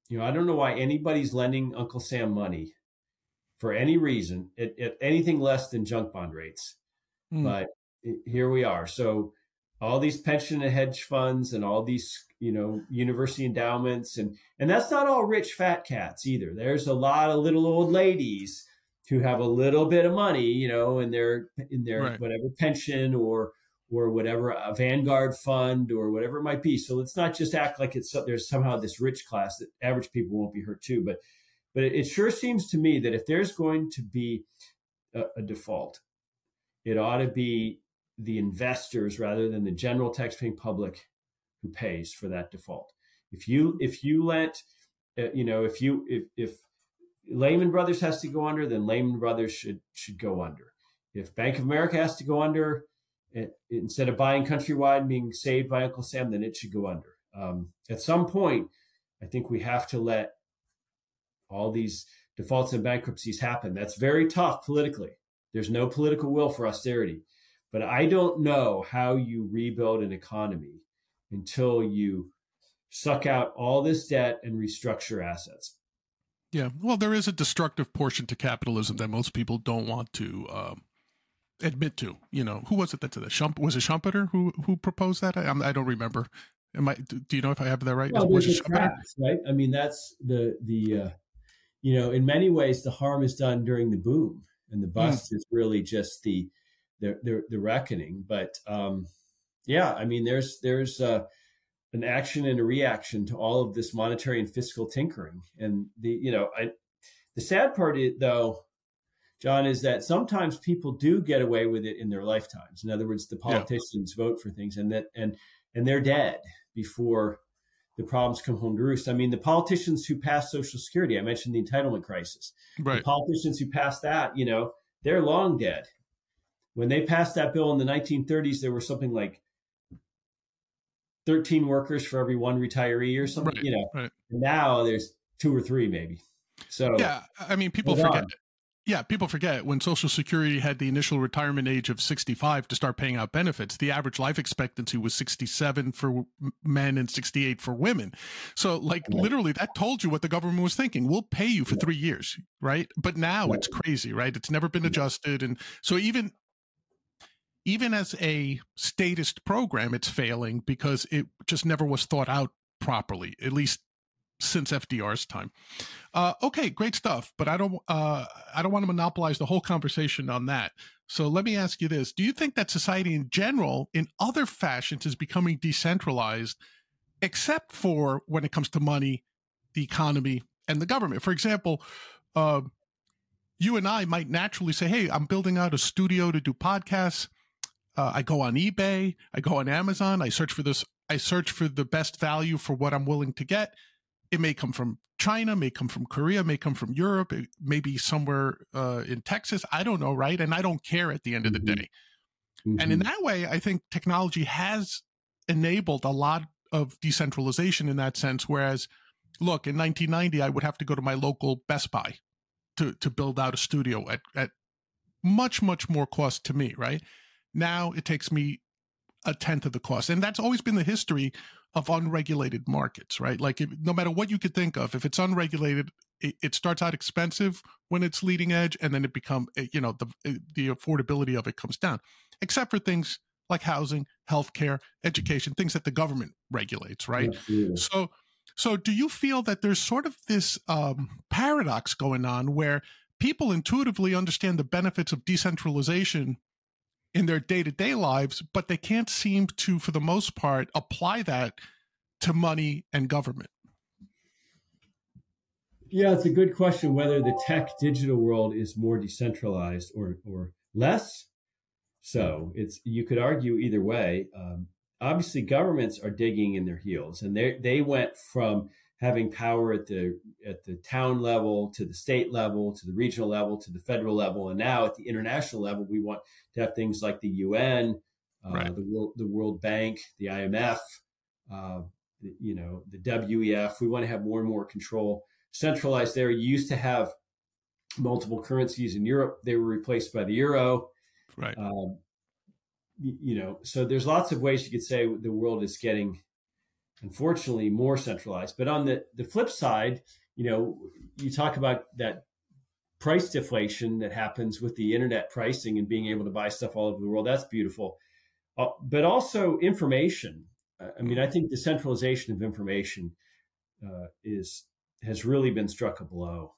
you know, I don't know why anybody's lending Uncle Sam money for any reason at, at anything less than junk bond rates. Mm. But it, here we are. So all these pension and hedge funds and all these, you know, university endowments and and that's not all rich fat cats either. There's a lot of little old ladies who have a little bit of money, you know, in their in their right. whatever pension or or whatever a Vanguard fund or whatever it might be. So let's not just act like it's there's somehow this rich class that average people won't be hurt too. But but it, sure seems to me that if there's going to be a, a default, it ought to be the investors rather than the general taxpaying public who pays for that default. If you if you lent, uh, you know, if you if if Lehman Brothers has to go under, then Lehman Brothers should should go under. If Bank of America has to go under, it, instead of buying countrywide and being saved by Uncle Sam, then it should go under. Um, at some point, I think we have to let all these defaults and bankruptcies happen. That's very tough politically. There's no political will for austerity. But I don't know how you rebuild an economy until you suck out all this debt and restructure assets. Yeah, well, there is a destructive portion to capitalism that most people don't want to um, admit to. You know, who was it that did that? Schump was it Schumpeter who who proposed that? I, I don't remember. Am I? Do you know if I have that right? Well, was it cracks, right? I mean, that's the the uh, you know, in many ways, the harm is done during the boom, and the hmm. bust mm. is really just the the the, the reckoning. But um, yeah, I mean, there's there's uh, an action and a reaction to all of this monetary and fiscal tinkering, and the you know, I the sad part is, though John, is that sometimes people do get away with it in their lifetimes. In other words, the politicians yeah. vote for things and that and and they're dead before the problems come home to roost. I mean, the politicians who passed Social Security, I mentioned the entitlement crisis. Right. The politicians who passed that, you know, they're long dead. When they passed that bill in the 1930s, there were something like 13 workers for every one retiree or something, right. you know. Right. Now there's two or three maybe. So yeah, I mean, people forget. On. Yeah, people forget when Social Security had the initial retirement age of 65 to start paying out benefits, the average life expectancy was 67 for men and 68 for women. So, like, literally, that told you what the government was thinking. We'll pay you for three years, right? But now it's crazy, right? It's never been adjusted. And so, even even as a statist program, it's failing because it just never was thought out properly, at least since FDR's time. Uh, okay, great stuff. But I don't uh, I don't want to monopolize the whole conversation on that. So let me ask you this: Do you think that society in general, in other fashions, is becoming decentralized, except for when it comes to money, the economy, and the government? For example. Uh, you and I might naturally say, "Hey, I'm building out a studio to do podcasts. Uh, I go on eBay, I go on Amazon, I search for this, I search for the best value for what I'm willing to get, it may come from China, may come from Korea, may come from Europe, it may be somewhere uh, in Texas. I don't know, right? And I don't care at the end of the mm-hmm. day. Mm-hmm. And in mm-hmm. that way, I think technology has enabled a lot of decentralization in that sense. Whereas, look, in 1990, I would have to go to my local Best Buy to to build out a studio at at much much more cost to me. Right now, it takes me a tenth of the cost, and that's always been the history of unregulated markets, right? Like if, no matter what you could think of, if it's unregulated, it, it, starts out expensive when it's leading edge, and then it become eh, you know the eh, the affordability of it comes down, except for things like housing, healthcare, education, things that the government regulates, right? So so do you feel that there's sort of this um, paradox going on where people intuitively understand the benefits of decentralization in their day to day lives, but they can't seem to, for the most part, apply that to money and government. Yeah, it's a good question whether the tech digital world is more decentralized or, or less. So it's you could argue either way. Um, obviously, governments are digging in their heels, and they they went from having power at the at the town level to the state level to the regional level to the federal level. And now at the international level we want to have things like the UN uh, right. the world the World Bank the IMF uh, the, you know the WEF we want to have more and more control. Centralized there you used to have multiple currencies in Europe. They were replaced by the euro. Right. Um, you, you know so there's lots of ways you could say the world is getting unfortunately more centralized. But on the, the flip side, you know, you talk about that price deflation that happens with the internet pricing and being able to buy stuff all over the world. That's beautiful. Uh, but also information. I mean, I think the centralization of information uh, is has really been struck a blow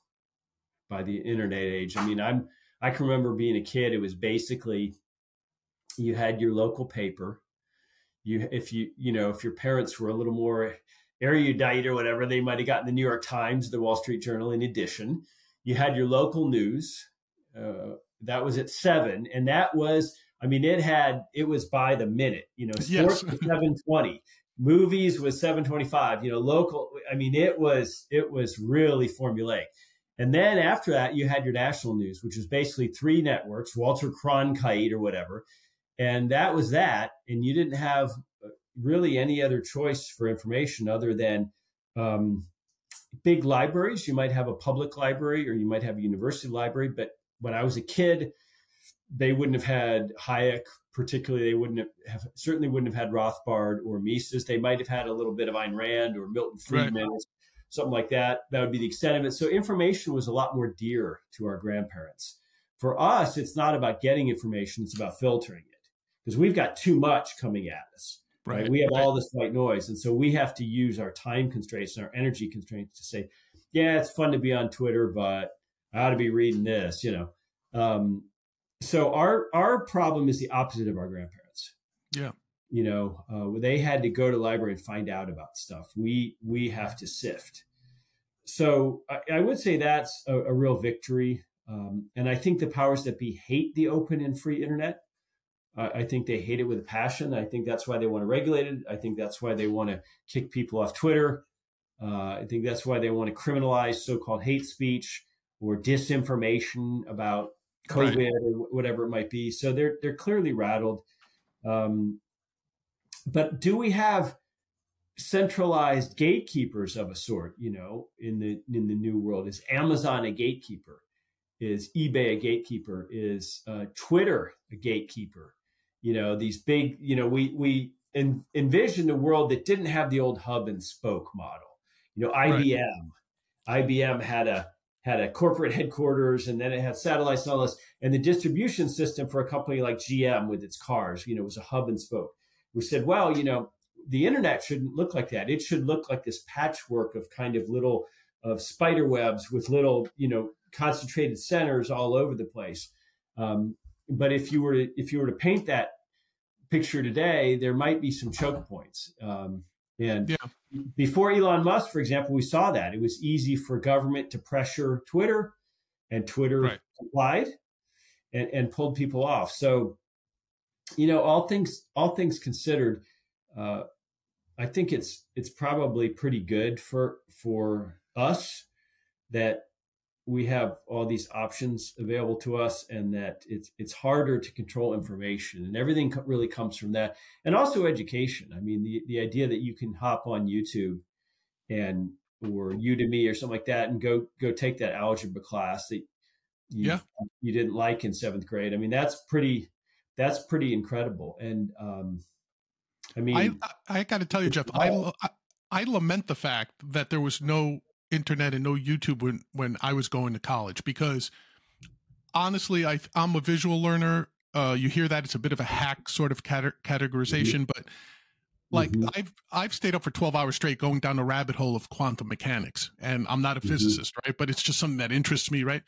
by the internet age. I mean, I'm I can remember being a kid. It was basically you had your local paper you if you you know if your parents were a little more erudite or whatever, they might have gotten the New York Times, the Wall Street Journal. In addition, you had your local news. Uh, that was at seven, and that was I mean it had it was by the minute. You know, sports yes. seven twenty, movies was seven twenty five. You know, local. I mean it was it was really formulaic. And then after that, you had your national news, which was basically three networks, Walter Cronkite or whatever and that was that. And you didn't have uh, really any other choice for information other than um, big libraries. You might have a public library or you might have a university library. But when I was a kid, they wouldn't have had Hayek, particularly. They wouldn't have, certainly wouldn't have had Rothbard or Mises. They might have had a little bit of Ayn Rand or Milton Friedman, right. something like that. That would be the extent of it. So information was a lot more dear to our grandparents. For us, it's not about getting information; it's about filtering it because we've got too much coming at us. Right. right? We have right. all this white noise. And so we have to use our time constraints and our energy constraints to say, yeah, it's fun to be on Twitter, but I ought to be reading this, you know. Um, so our our problem is the opposite of our grandparents. Yeah. You know, uh, they had to go to the library and find out about stuff. We we have to sift. So I, I would say that's a, a real victory. Um, and I think the powers that be hate the open and free internet I think they hate it with a passion. I think that's why they want to regulate it. I think that's why they want to kick people off Twitter. Uh, I think that's why they want to criminalize so-called hate speech or disinformation about COVID right. or whatever it might be. So they're they're clearly rattled. Um, but do we have centralized gatekeepers of a sort? You know, in the in the new world, is Amazon a gatekeeper? Is eBay a gatekeeper? Is uh, Twitter a gatekeeper? You know these big you know we we en- envisioned a world that didn't have the old hub and spoke model. You know ibm right. ibm had a had a corporate headquarters and then it had satellites and all this and the distribution system for a company like gm with its cars you know was a hub and spoke. We said well you know the internet shouldn't look like that. It should look like this patchwork of kind of little of spider webs with little you know concentrated centers all over the place. Um, but if you were to if you were to paint that picture today, there might be some choke points. Um, and yeah. before Elon Musk, for example, we saw that it was easy for government to pressure Twitter, and Twitter right. complied and, and pulled people off. So, you know, all things all things considered, uh, I think it's it's probably pretty good for for us that we have all these options available to us and that it's it's harder to control information. And everything really comes from that. And also education. I mean the, the idea that you can hop on youtube and or udemy or something like that and go go take that algebra class that you, yeah. you didn't like in seventh grade. I mean that's pretty that's pretty incredible. And um i mean i i, I got to tell you jeff I, I I lament the fact that there was no internet and no YouTube when when I was going to college because honestly, I I'm a visual learner. Uh, you hear that it's a bit of a hack sort of categorization, mm-hmm. but like mm-hmm. I've I've stayed up for 12 hours straight going down the rabbit hole of quantum mechanics and I'm not a mm-hmm. physicist, right? But it's just something that interests me, right?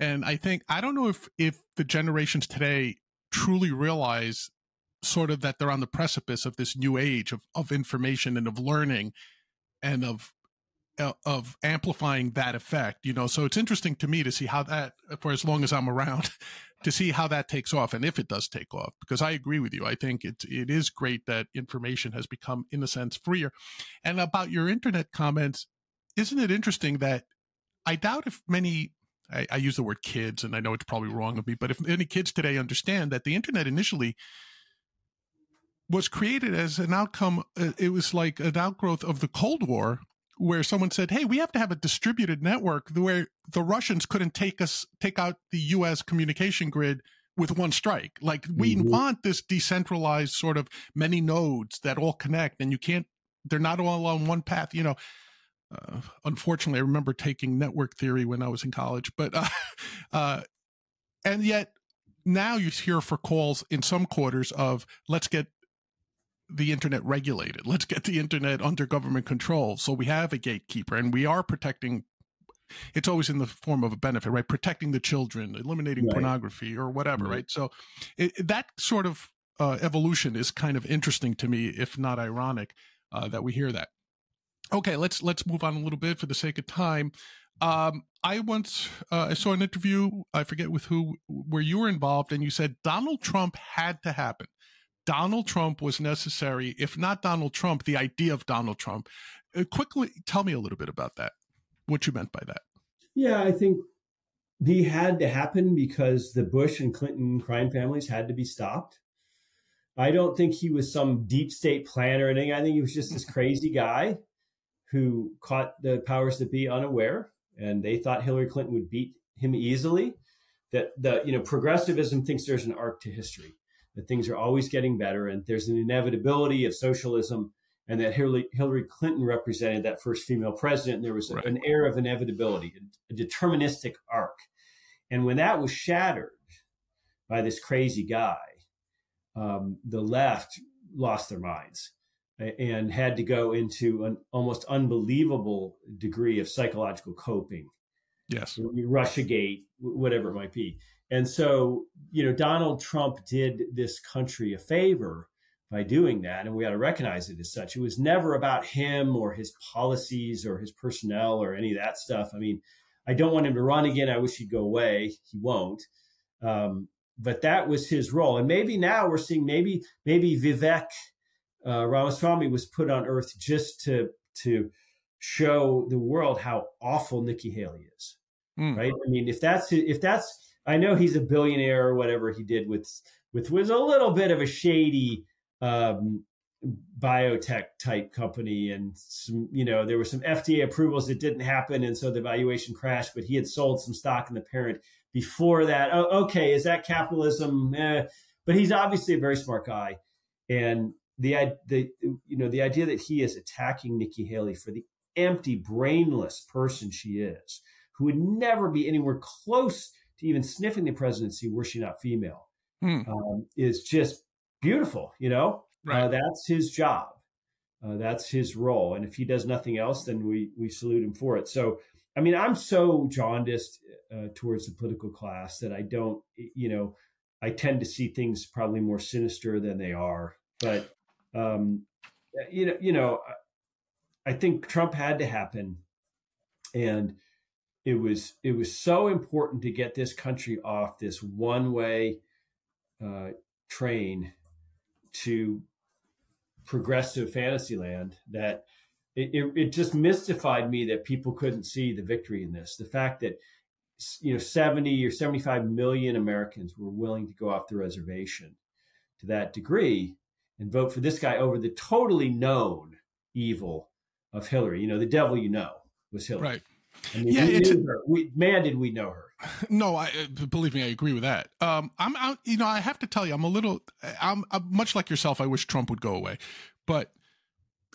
And I think I don't know if if the generations today truly realize sort of that they're on the precipice of this new age of, of information and of learning and of of amplifying that effect you know? So it's interesting to me to see how that for as long as i'm around to see how that takes off and if it does take off because i agree with you. I think it it is great that information has become in a sense freer. And about your internet comments isn't it interesting that i doubt if many I, I use the word kids and i know it's probably wrong of me but if any kids today understand that the internet initially was created as an outcome uh, it was like an outgrowth of the cold war where someone said, "Hey, we have to have a distributed network where the Russians couldn't take us take out the U.S. communication grid with one strike. Like we mm-hmm. want this decentralized sort of many nodes that all connect, and you can't. They're not all on one path. You know." Uh, unfortunately, I remember taking network theory when I was in college, but uh, uh, and yet now you hear for calls in some quarters of let's get the internet regulated. Let's get the internet under government control. So we have a gatekeeper and we are protecting it's always in the form of a benefit, right? Protecting the children, eliminating right. pornography or whatever, right? right? So it, that sort of uh, evolution is kind of interesting to me, if not ironic, uh, that we hear that. Okay, let's let's move on a little bit for the sake of time. Um, I once uh, I saw an interview, I forget with who, where you were involved, and you said Donald Trump had to happen. Donald Trump was necessary, if not Donald Trump, the idea of Donald Trump. Uh, quickly tell me a little bit about that, what you meant by that. Yeah, I think he had to happen because the Bush and Clinton crime families had to be stopped. I don't think he was some deep state plan or anything. I think he was just this crazy guy who caught the powers that be unaware, and they thought Hillary Clinton would beat him easily. That the you know progressivism thinks there's an arc to history that things are always getting better and there's an inevitability of socialism and that Hillary, Hillary Clinton represented that first female president. And there was right. an air of inevitability, a, deterministic arc. And when that was shattered by this crazy guy, um, the left lost their minds and had to go into an almost unbelievable degree of psychological coping. Yes. Russiagate, whatever it might be. And so, you know, Donald Trump did this country a favor by doing that. And we got to recognize it as such. It was never about him or his policies or his personnel or any of that stuff. I mean, I don't want him to run again. I wish he'd go away. He won't. Um, but that was his role. And maybe now we're seeing maybe maybe Vivek uh, Ramaswamy was put on earth just to to show the world how awful Nikki Haley is. Mm. Right? I mean, if that's if that's I know he's a billionaire or whatever he did with with was a little bit of a shady um, biotech type company, and some you know there were some FDA approvals that didn't happen, and so the valuation crashed. But he had sold some stock in the parent before that. Oh, okay, is that capitalism? Eh. But he's obviously a very smart guy, and the the you know the idea that he is attacking Nikki Haley for the empty, brainless person she is, who would never be anywhere close to even sniffing the presidency were she not female hmm. um, is just beautiful. You know, uh, right. uh, that's his job. Uh, that's his role. And if he does nothing else, then we we salute him for it. So, I mean, I'm so jaundiced uh, towards the political class that I don't, you know, I tend to see things probably more sinister than they are. But um, you know, you know, I think Trump had to happen, and it was it was so important to get this country off this one way uh, train to progressive fantasy land that it, it, it, just mystified me that people couldn't see the victory in this. The fact that you know 70 or 75 million americans were willing to go off the reservation to that degree and vote for this guy over the totally known evil of hillary. You know the devil you know was hillary. Right I mean, yeah, we knew her. We, man, did we know her? No, I uh, believe me, I agree with that. Um, I'm, I, you know, I have to tell you, I'm a little, I'm, I'm much like yourself. I wish Trump would go away, but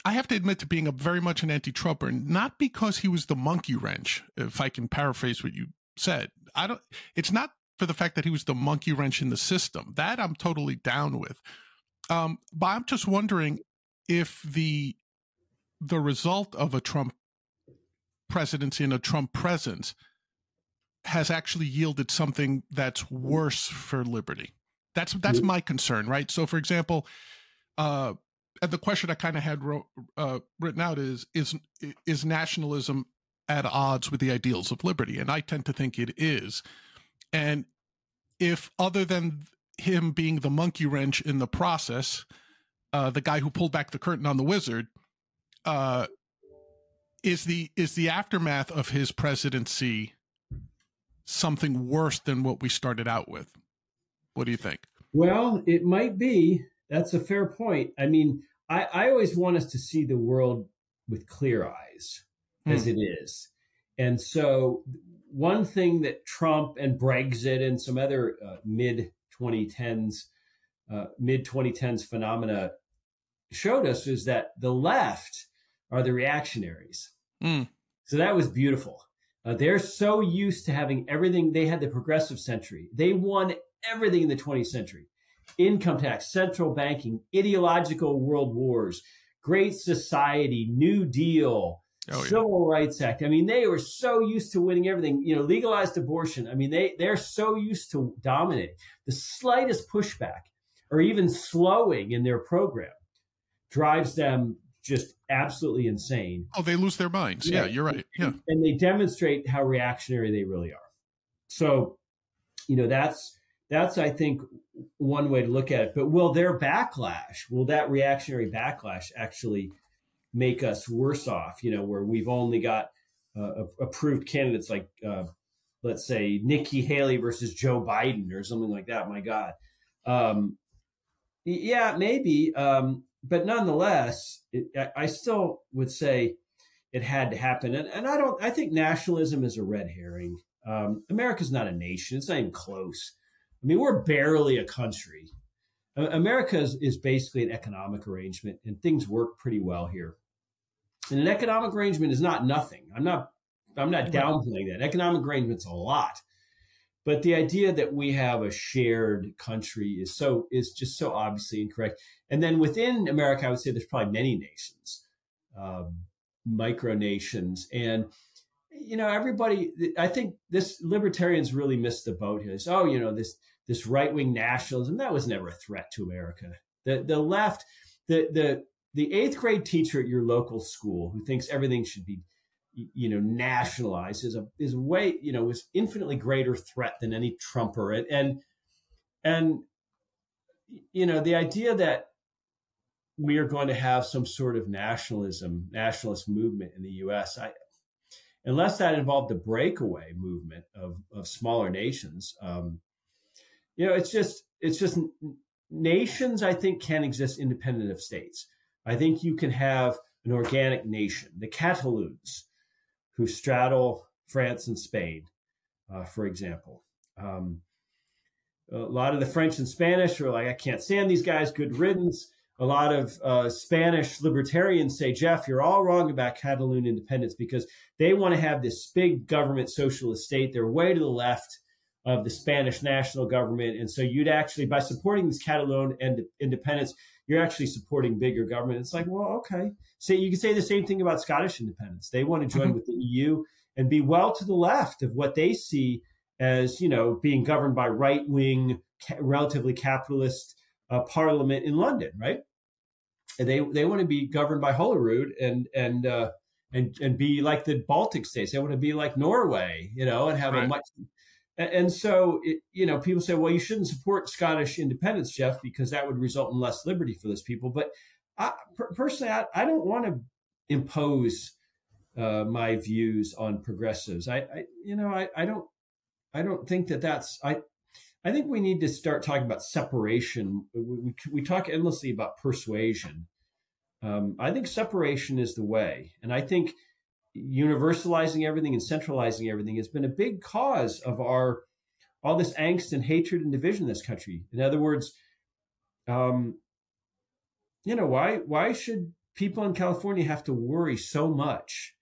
I have to admit to being a very much an anti-Trumper, not because he was the monkey wrench, if I can paraphrase what you said. I don't. It's not for the fact that he was the monkey wrench in the system. That I'm totally down with. Um, but I'm just wondering if the the result of a Trump presidency and a Trump presence has actually yielded something that's worse for liberty. That's that's my concern, right? So, for example, uh, and the question I kind of had wrote, uh, written out is is is nationalism at odds with the ideals of liberty? And I tend to think it is. And if other than him being the monkey wrench in the process, uh, the guy who pulled back the curtain on the wizard, uh, is the is the aftermath of his presidency something worse than what we started out with? What do you think? Well, it might be. That's a fair point. I mean, I, I always want us to see the world with clear eyes hmm. as it is. And so, one thing that Trump and Brexit and some other uh, mid 2010s, uh, mid 2010s phenomena showed us is that the left are the reactionaries. Mm. So that was beautiful. Uh, they're so used to having everything. They had the progressive century. They won everything in the 20th century income tax, central banking, ideological world wars, great society, New Deal, oh, yeah. Civil Rights Act. I mean, they were so used to winning everything. You know, legalized abortion. I mean, they they're so used to dominating. The slightest pushback or even slowing in their program drives them just absolutely insane. Oh, they lose their minds. Yeah, yeah you're right. Yeah. And they demonstrate how reactionary they really are. So, you know, that's that's I think one way to look at it. But will their backlash, will that reactionary backlash actually make us worse off? You know, where we've only got uh, approved candidates like, uh, let's say, Nikki Haley versus Joe Biden or something like that. My God. Um, yeah, maybe. Um, but nonetheless, it, I, I, still would say it had to happen. And, and I don't. I think nationalism is a red herring. Um, America's not a nation. It's not even close. I mean, we're barely a country. America is, is basically an economic arrangement, and things work pretty well here. And an economic arrangement is not nothing. I'm not. I'm not downplaying that. Economic arrangement's a lot, but the idea that we have a shared country is so is just so obviously incorrect. And then within America, I would say there's probably many nations, um, micronations, and you know everybody. I think this libertarians really missed the boat here. oh, you know this this right wing nationalism that was never a threat to America. The the left, the the the eighth grade teacher at your local school who thinks everything should be you know nationalized is a is way you know is infinitely greater threat than any trumper and and and you know the idea that we are going to have some sort of nationalism, nationalist movement in the U.S. I, unless that involved a breakaway movement of, of smaller nations, um, you know, it's just it's just nations. I think can exist independent of states. I think you can have an organic nation, the Catalans, who straddle France and Spain, uh, for example. Um, a lot of the French and Spanish are like, I can't stand these guys. Good riddance a lot of uh, Spanish libertarians say, Jeff, you're all wrong about Catalan independence because they want to have this big government socialist state. They're way to the left of the Spanish national government. And so you'd actually, by supporting this Catalan independence, you're actually supporting bigger government. It's like, well, okay. So you can say the same thing about Scottish independence. They want to join mm-hmm. with the EU and be well to the left of what they see as, you know, being governed by right wing, ca- relatively capitalist uh, parliament in London, right? they they want to be governed by Holyrood and and uh, and and be like the Baltic states. They want to be like Norway, you know, and have right. a much. And so, it, you know, people say, well, you shouldn't support Scottish independence, Jeff, because that would result in less liberty for those people. But I, personally, I, I don't want to impose uh, my views on progressives. I, I you know, I, I don't, I don't think that that's. I I think we need to start talking about separation. We, we, we talk endlessly about persuasion. Um, I think separation is the way. And I think universalizing everything and centralizing everything has been a big cause of our all this angst and hatred and division in this country. In other words, um, you know, why why should people in California have to worry so much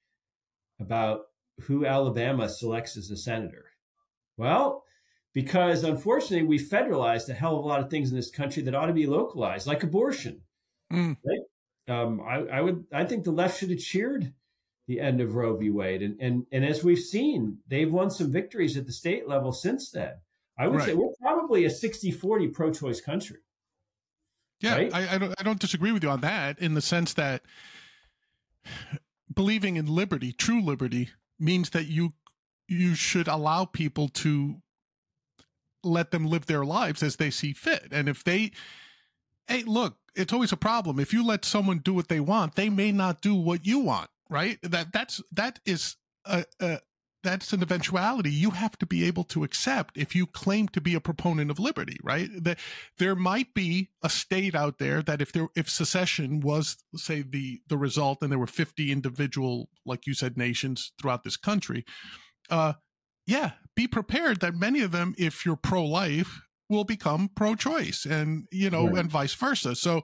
about who Alabama selects as a senator? Well, because unfortunately we federalized a hell of a lot of things in this country that ought to be localized, like abortion. Mm. Right? Um, I, I, would, I think the left should have cheered the end of Roe v. Wade, and and and as we've seen, they've won some victories at the state level since then. I would right. say we're probably a 60-40 pro-choice country. Yeah, right? I, I don't I don't disagree with you on that in the sense that believing in liberty, true liberty, means that you you should allow people to let them live their lives as they see fit. And if they hey, look, it's always a problem. If you let someone do what they want, they may not do what you want, right? That that's that is a, a that's an eventuality you have to be able to accept if you claim to be a proponent of liberty, right? That there might be a state out there that if there if secession was say the the result and there were 50 individual like you said nations throughout this country, uh yeah, be prepared that many of them if you're pro-life will become pro-choice and you know right. and vice versa. So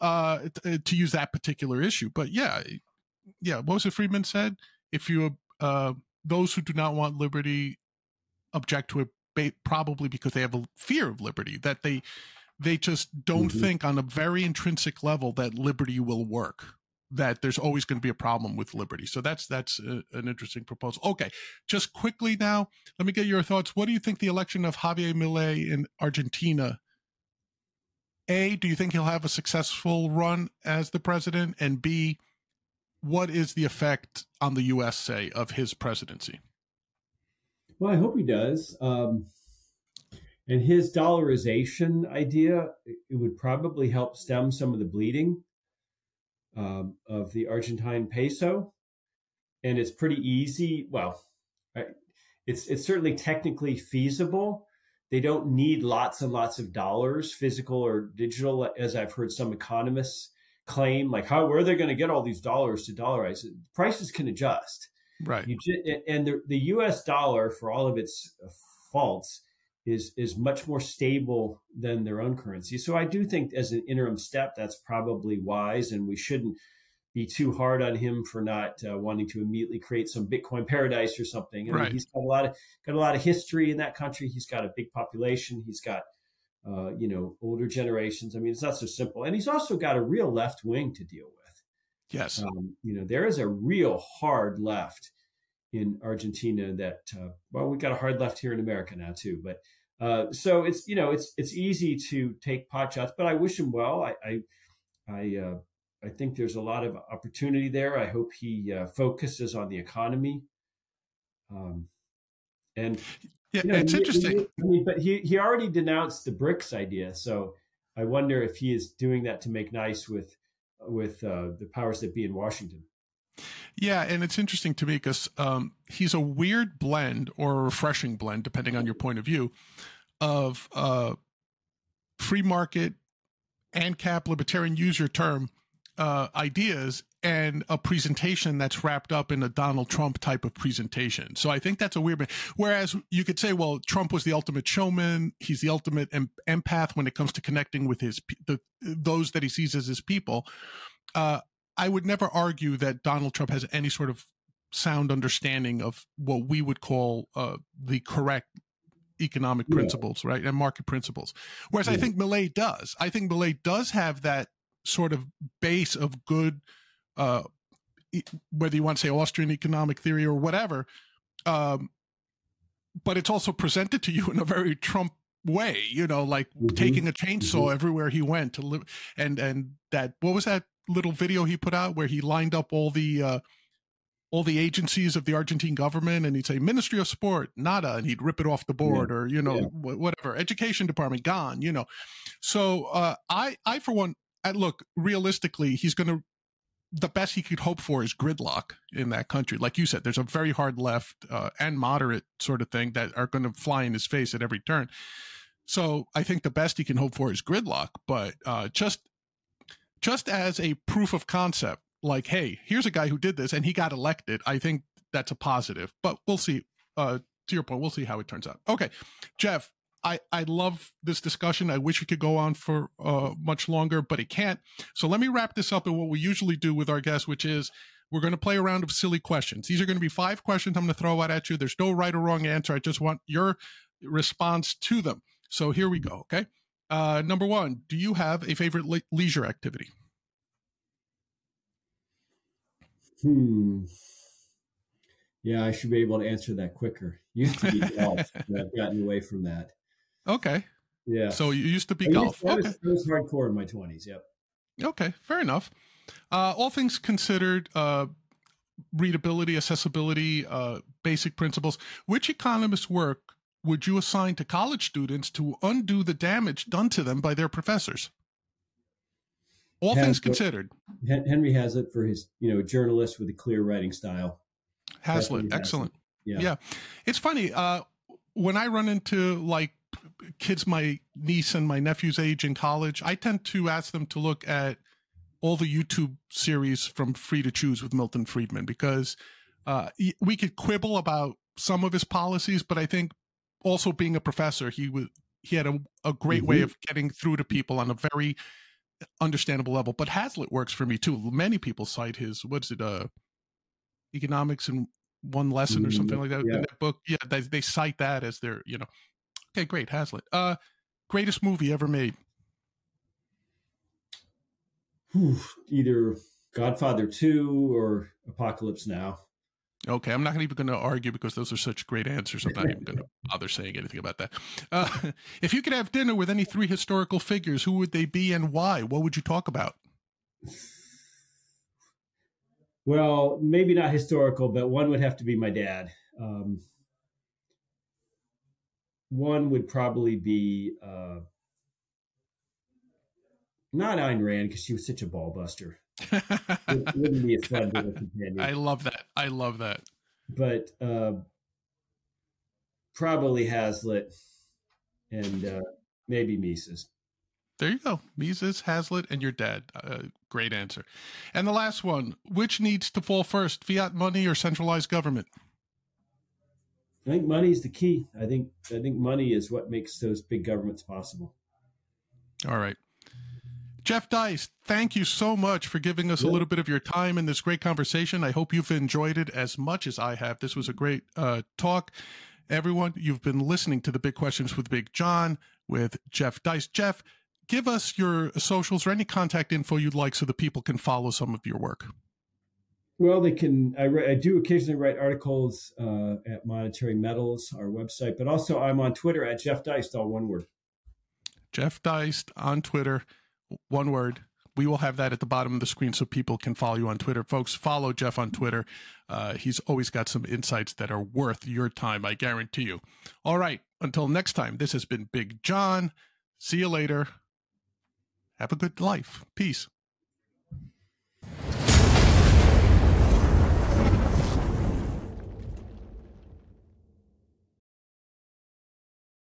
uh to use that particular issue. But yeah, yeah, what was it Friedman said? If you uh those who do not want liberty object to it probably because they have a fear of liberty that they they just don't mm-hmm. think on a very intrinsic level that liberty will work that there's always going to be a problem with liberty so that's that's a, an interesting proposal okay just quickly now let me get your thoughts what do you think the election of javier milei in argentina a do you think he'll have a successful run as the president and b what is the effect on the U.S. say of his presidency? Well, I hope he does. Um, and his dollarization idea it would probably help stem some of the bleeding um, of the Argentine peso, and it's pretty easy. Well, it's it's certainly technically feasible. They don't need lots and lots of dollars, physical or digital, as I've heard some economists claim like how where are they going to get all these dollars to dollarize it prices can adjust. Right. You, and the, the us dollar for all of its uh, faults is is much more stable than their own currency. So i do think as an interim step that's probably wise and we shouldn't be too hard on him for not uh, wanting to immediately create some bitcoin paradise or something. I mean, right. he's got a lot of got a lot of history in that country. He's got a big population. He's got uh, you know, older generations. I mean, it's not so simple. And he's also got a real left wing to deal with. Yes. Um, you know, there is a real hard left in Argentina that, uh, well, we've got a hard left here in America now too. But uh, so it's, you know, it's, it's easy to take pot shots, but I wish him well. I, I, I, uh, I think there's a lot of opportunity there. I hope he uh, focuses on the economy. Um, and yeah, you know, it's he, interesting. He, I mean, but he he already denounced the BRICS idea, so I wonder if he is doing that to make nice with with uh, the powers that be in Washington. Yeah, and it's interesting to me because um, he's a weird blend or a refreshing blend, depending on your point of view, of uh, free market, ANCAP, libertarian, use your term, uh, ideas and a presentation that's wrapped up in a Donald Trump type of presentation. So I think that's a weird. Whereas you could say, well, Trump was the ultimate showman. He's the ultimate em- empath when it comes to connecting with his the those that he sees as his people. Uh, I would never argue that Donald Trump has any sort of sound understanding of what we would call uh, the correct economic principles, right, and market principles. Whereas yeah. I think Milei does. I think Milei does have that sort of base of good uh, whether you want to say Austrian economic theory or whatever. Um, but it's also presented to you in a very Trump way, you know, like mm-hmm. taking a chainsaw mm-hmm. everywhere he went to live. And, and that, what was that little video he put out where he lined up all the, uh, all the agencies of the Argentine government and he'd say Ministry of Sport, nada, and he'd rip it off the board yeah. or, you know, yeah. whatever, education department gone, you know. So, uh, I, I, for one, I, look, realistically, he's going to the best he could hope for is gridlock in that country. Like you said, there's a very hard left uh, and moderate sort of thing that are going to fly in his face at every turn. So I think the best he can hope for is gridlock. But uh, just just as a proof of concept, like, hey, here's a guy who did this and he got elected. I think that's a positive. But we'll see. Uh, to your point, we'll see how it turns out. Okay, Jeff, I, I love this discussion. I wish we could go on for uh, much longer, but it can't. So let me wrap this up in what we usually do with our guests, which is we're going to play a round of silly questions. These are going to be five questions I'm going to throw out at you. There's no right or wrong answer. I just want your response to them. So here we go. Okay. Uh, number one, do you have a favorite le- leisure activity? Hmm. Yeah, I should be able to answer that quicker. Used to be golf, but I've gotten away from that. Okay. Yeah. So you used to be I golf. used- I Okay. was, I was hardcore in my twenties. Yep. Okay. Fair enough. Uh, all things considered, uh, readability, accessibility, uh, basic principles. Which economist work would you assign to college students to undo the damage done to them by their professors? All things considered. Hen- Henry Hazlitt for his, you know, journalist with a clear writing style. Hazlitt, excellent. Yeah. Yeah. It's funny. Uh, when I run into like kids my niece and my nephew's age in college, I tend to ask them to look at all the YouTube series from Free to Choose with Milton Friedman because uh, we could quibble about some of his policies, but I think also being a professor, he was he had a, a great way Mhm. of getting through to people on a very understandable level. But Hazlitt works for me too. Many people cite his what's it, uh, economics in one lesson or Mhm. something like that Yeah. in that book. Yeah, they, they cite that as their, you know. Okay, great, Hazlitt. Uh, greatest movie ever made. Whew, either Godfather Two or Apocalypse Now. Okay, I'm not even going to argue because those are such great answers. I'm not even going to bother saying anything about that. Uh, if you could have dinner with any three historical figures, who would they be and why? What would you talk about? Well, maybe not historical, but one would have to be my dad. Um, one would probably be uh, not Ayn Rand because she was such a ball buster. It wouldn't be a fun little companion. I love that. I love that. but uh, probably Hazlitt and uh, maybe Mises. There you go. Mises, Hazlitt, and your dad. Uh, great answer. And the last one which needs to fall first, fiat money or centralized government? I think money is the key. I think I think money is what makes those big governments possible. All right. Jeff Deist, thank you so much for giving us a little bit of your time in this great conversation. I hope you've enjoyed it as much as I have. This was a great uh, talk. Everyone, you've been listening to the Big Questions with Big John with Jeff Deist. Jeff, give us your socials or any contact info you'd like so the people can follow some of your work. Well, they can. I, I do occasionally write articles uh, at Monetary Metals, our website, but also I'm on Twitter at Jeff Deist, all one word. Jeff Deist on Twitter, one word. We will have that at the bottom of the screen so people can follow you on Twitter. Folks, follow Jeff on Twitter. Uh, he's always got some insights that are worth your time, I guarantee you. All right, until next time, this has been Big John. See you later. Have a good life. Peace.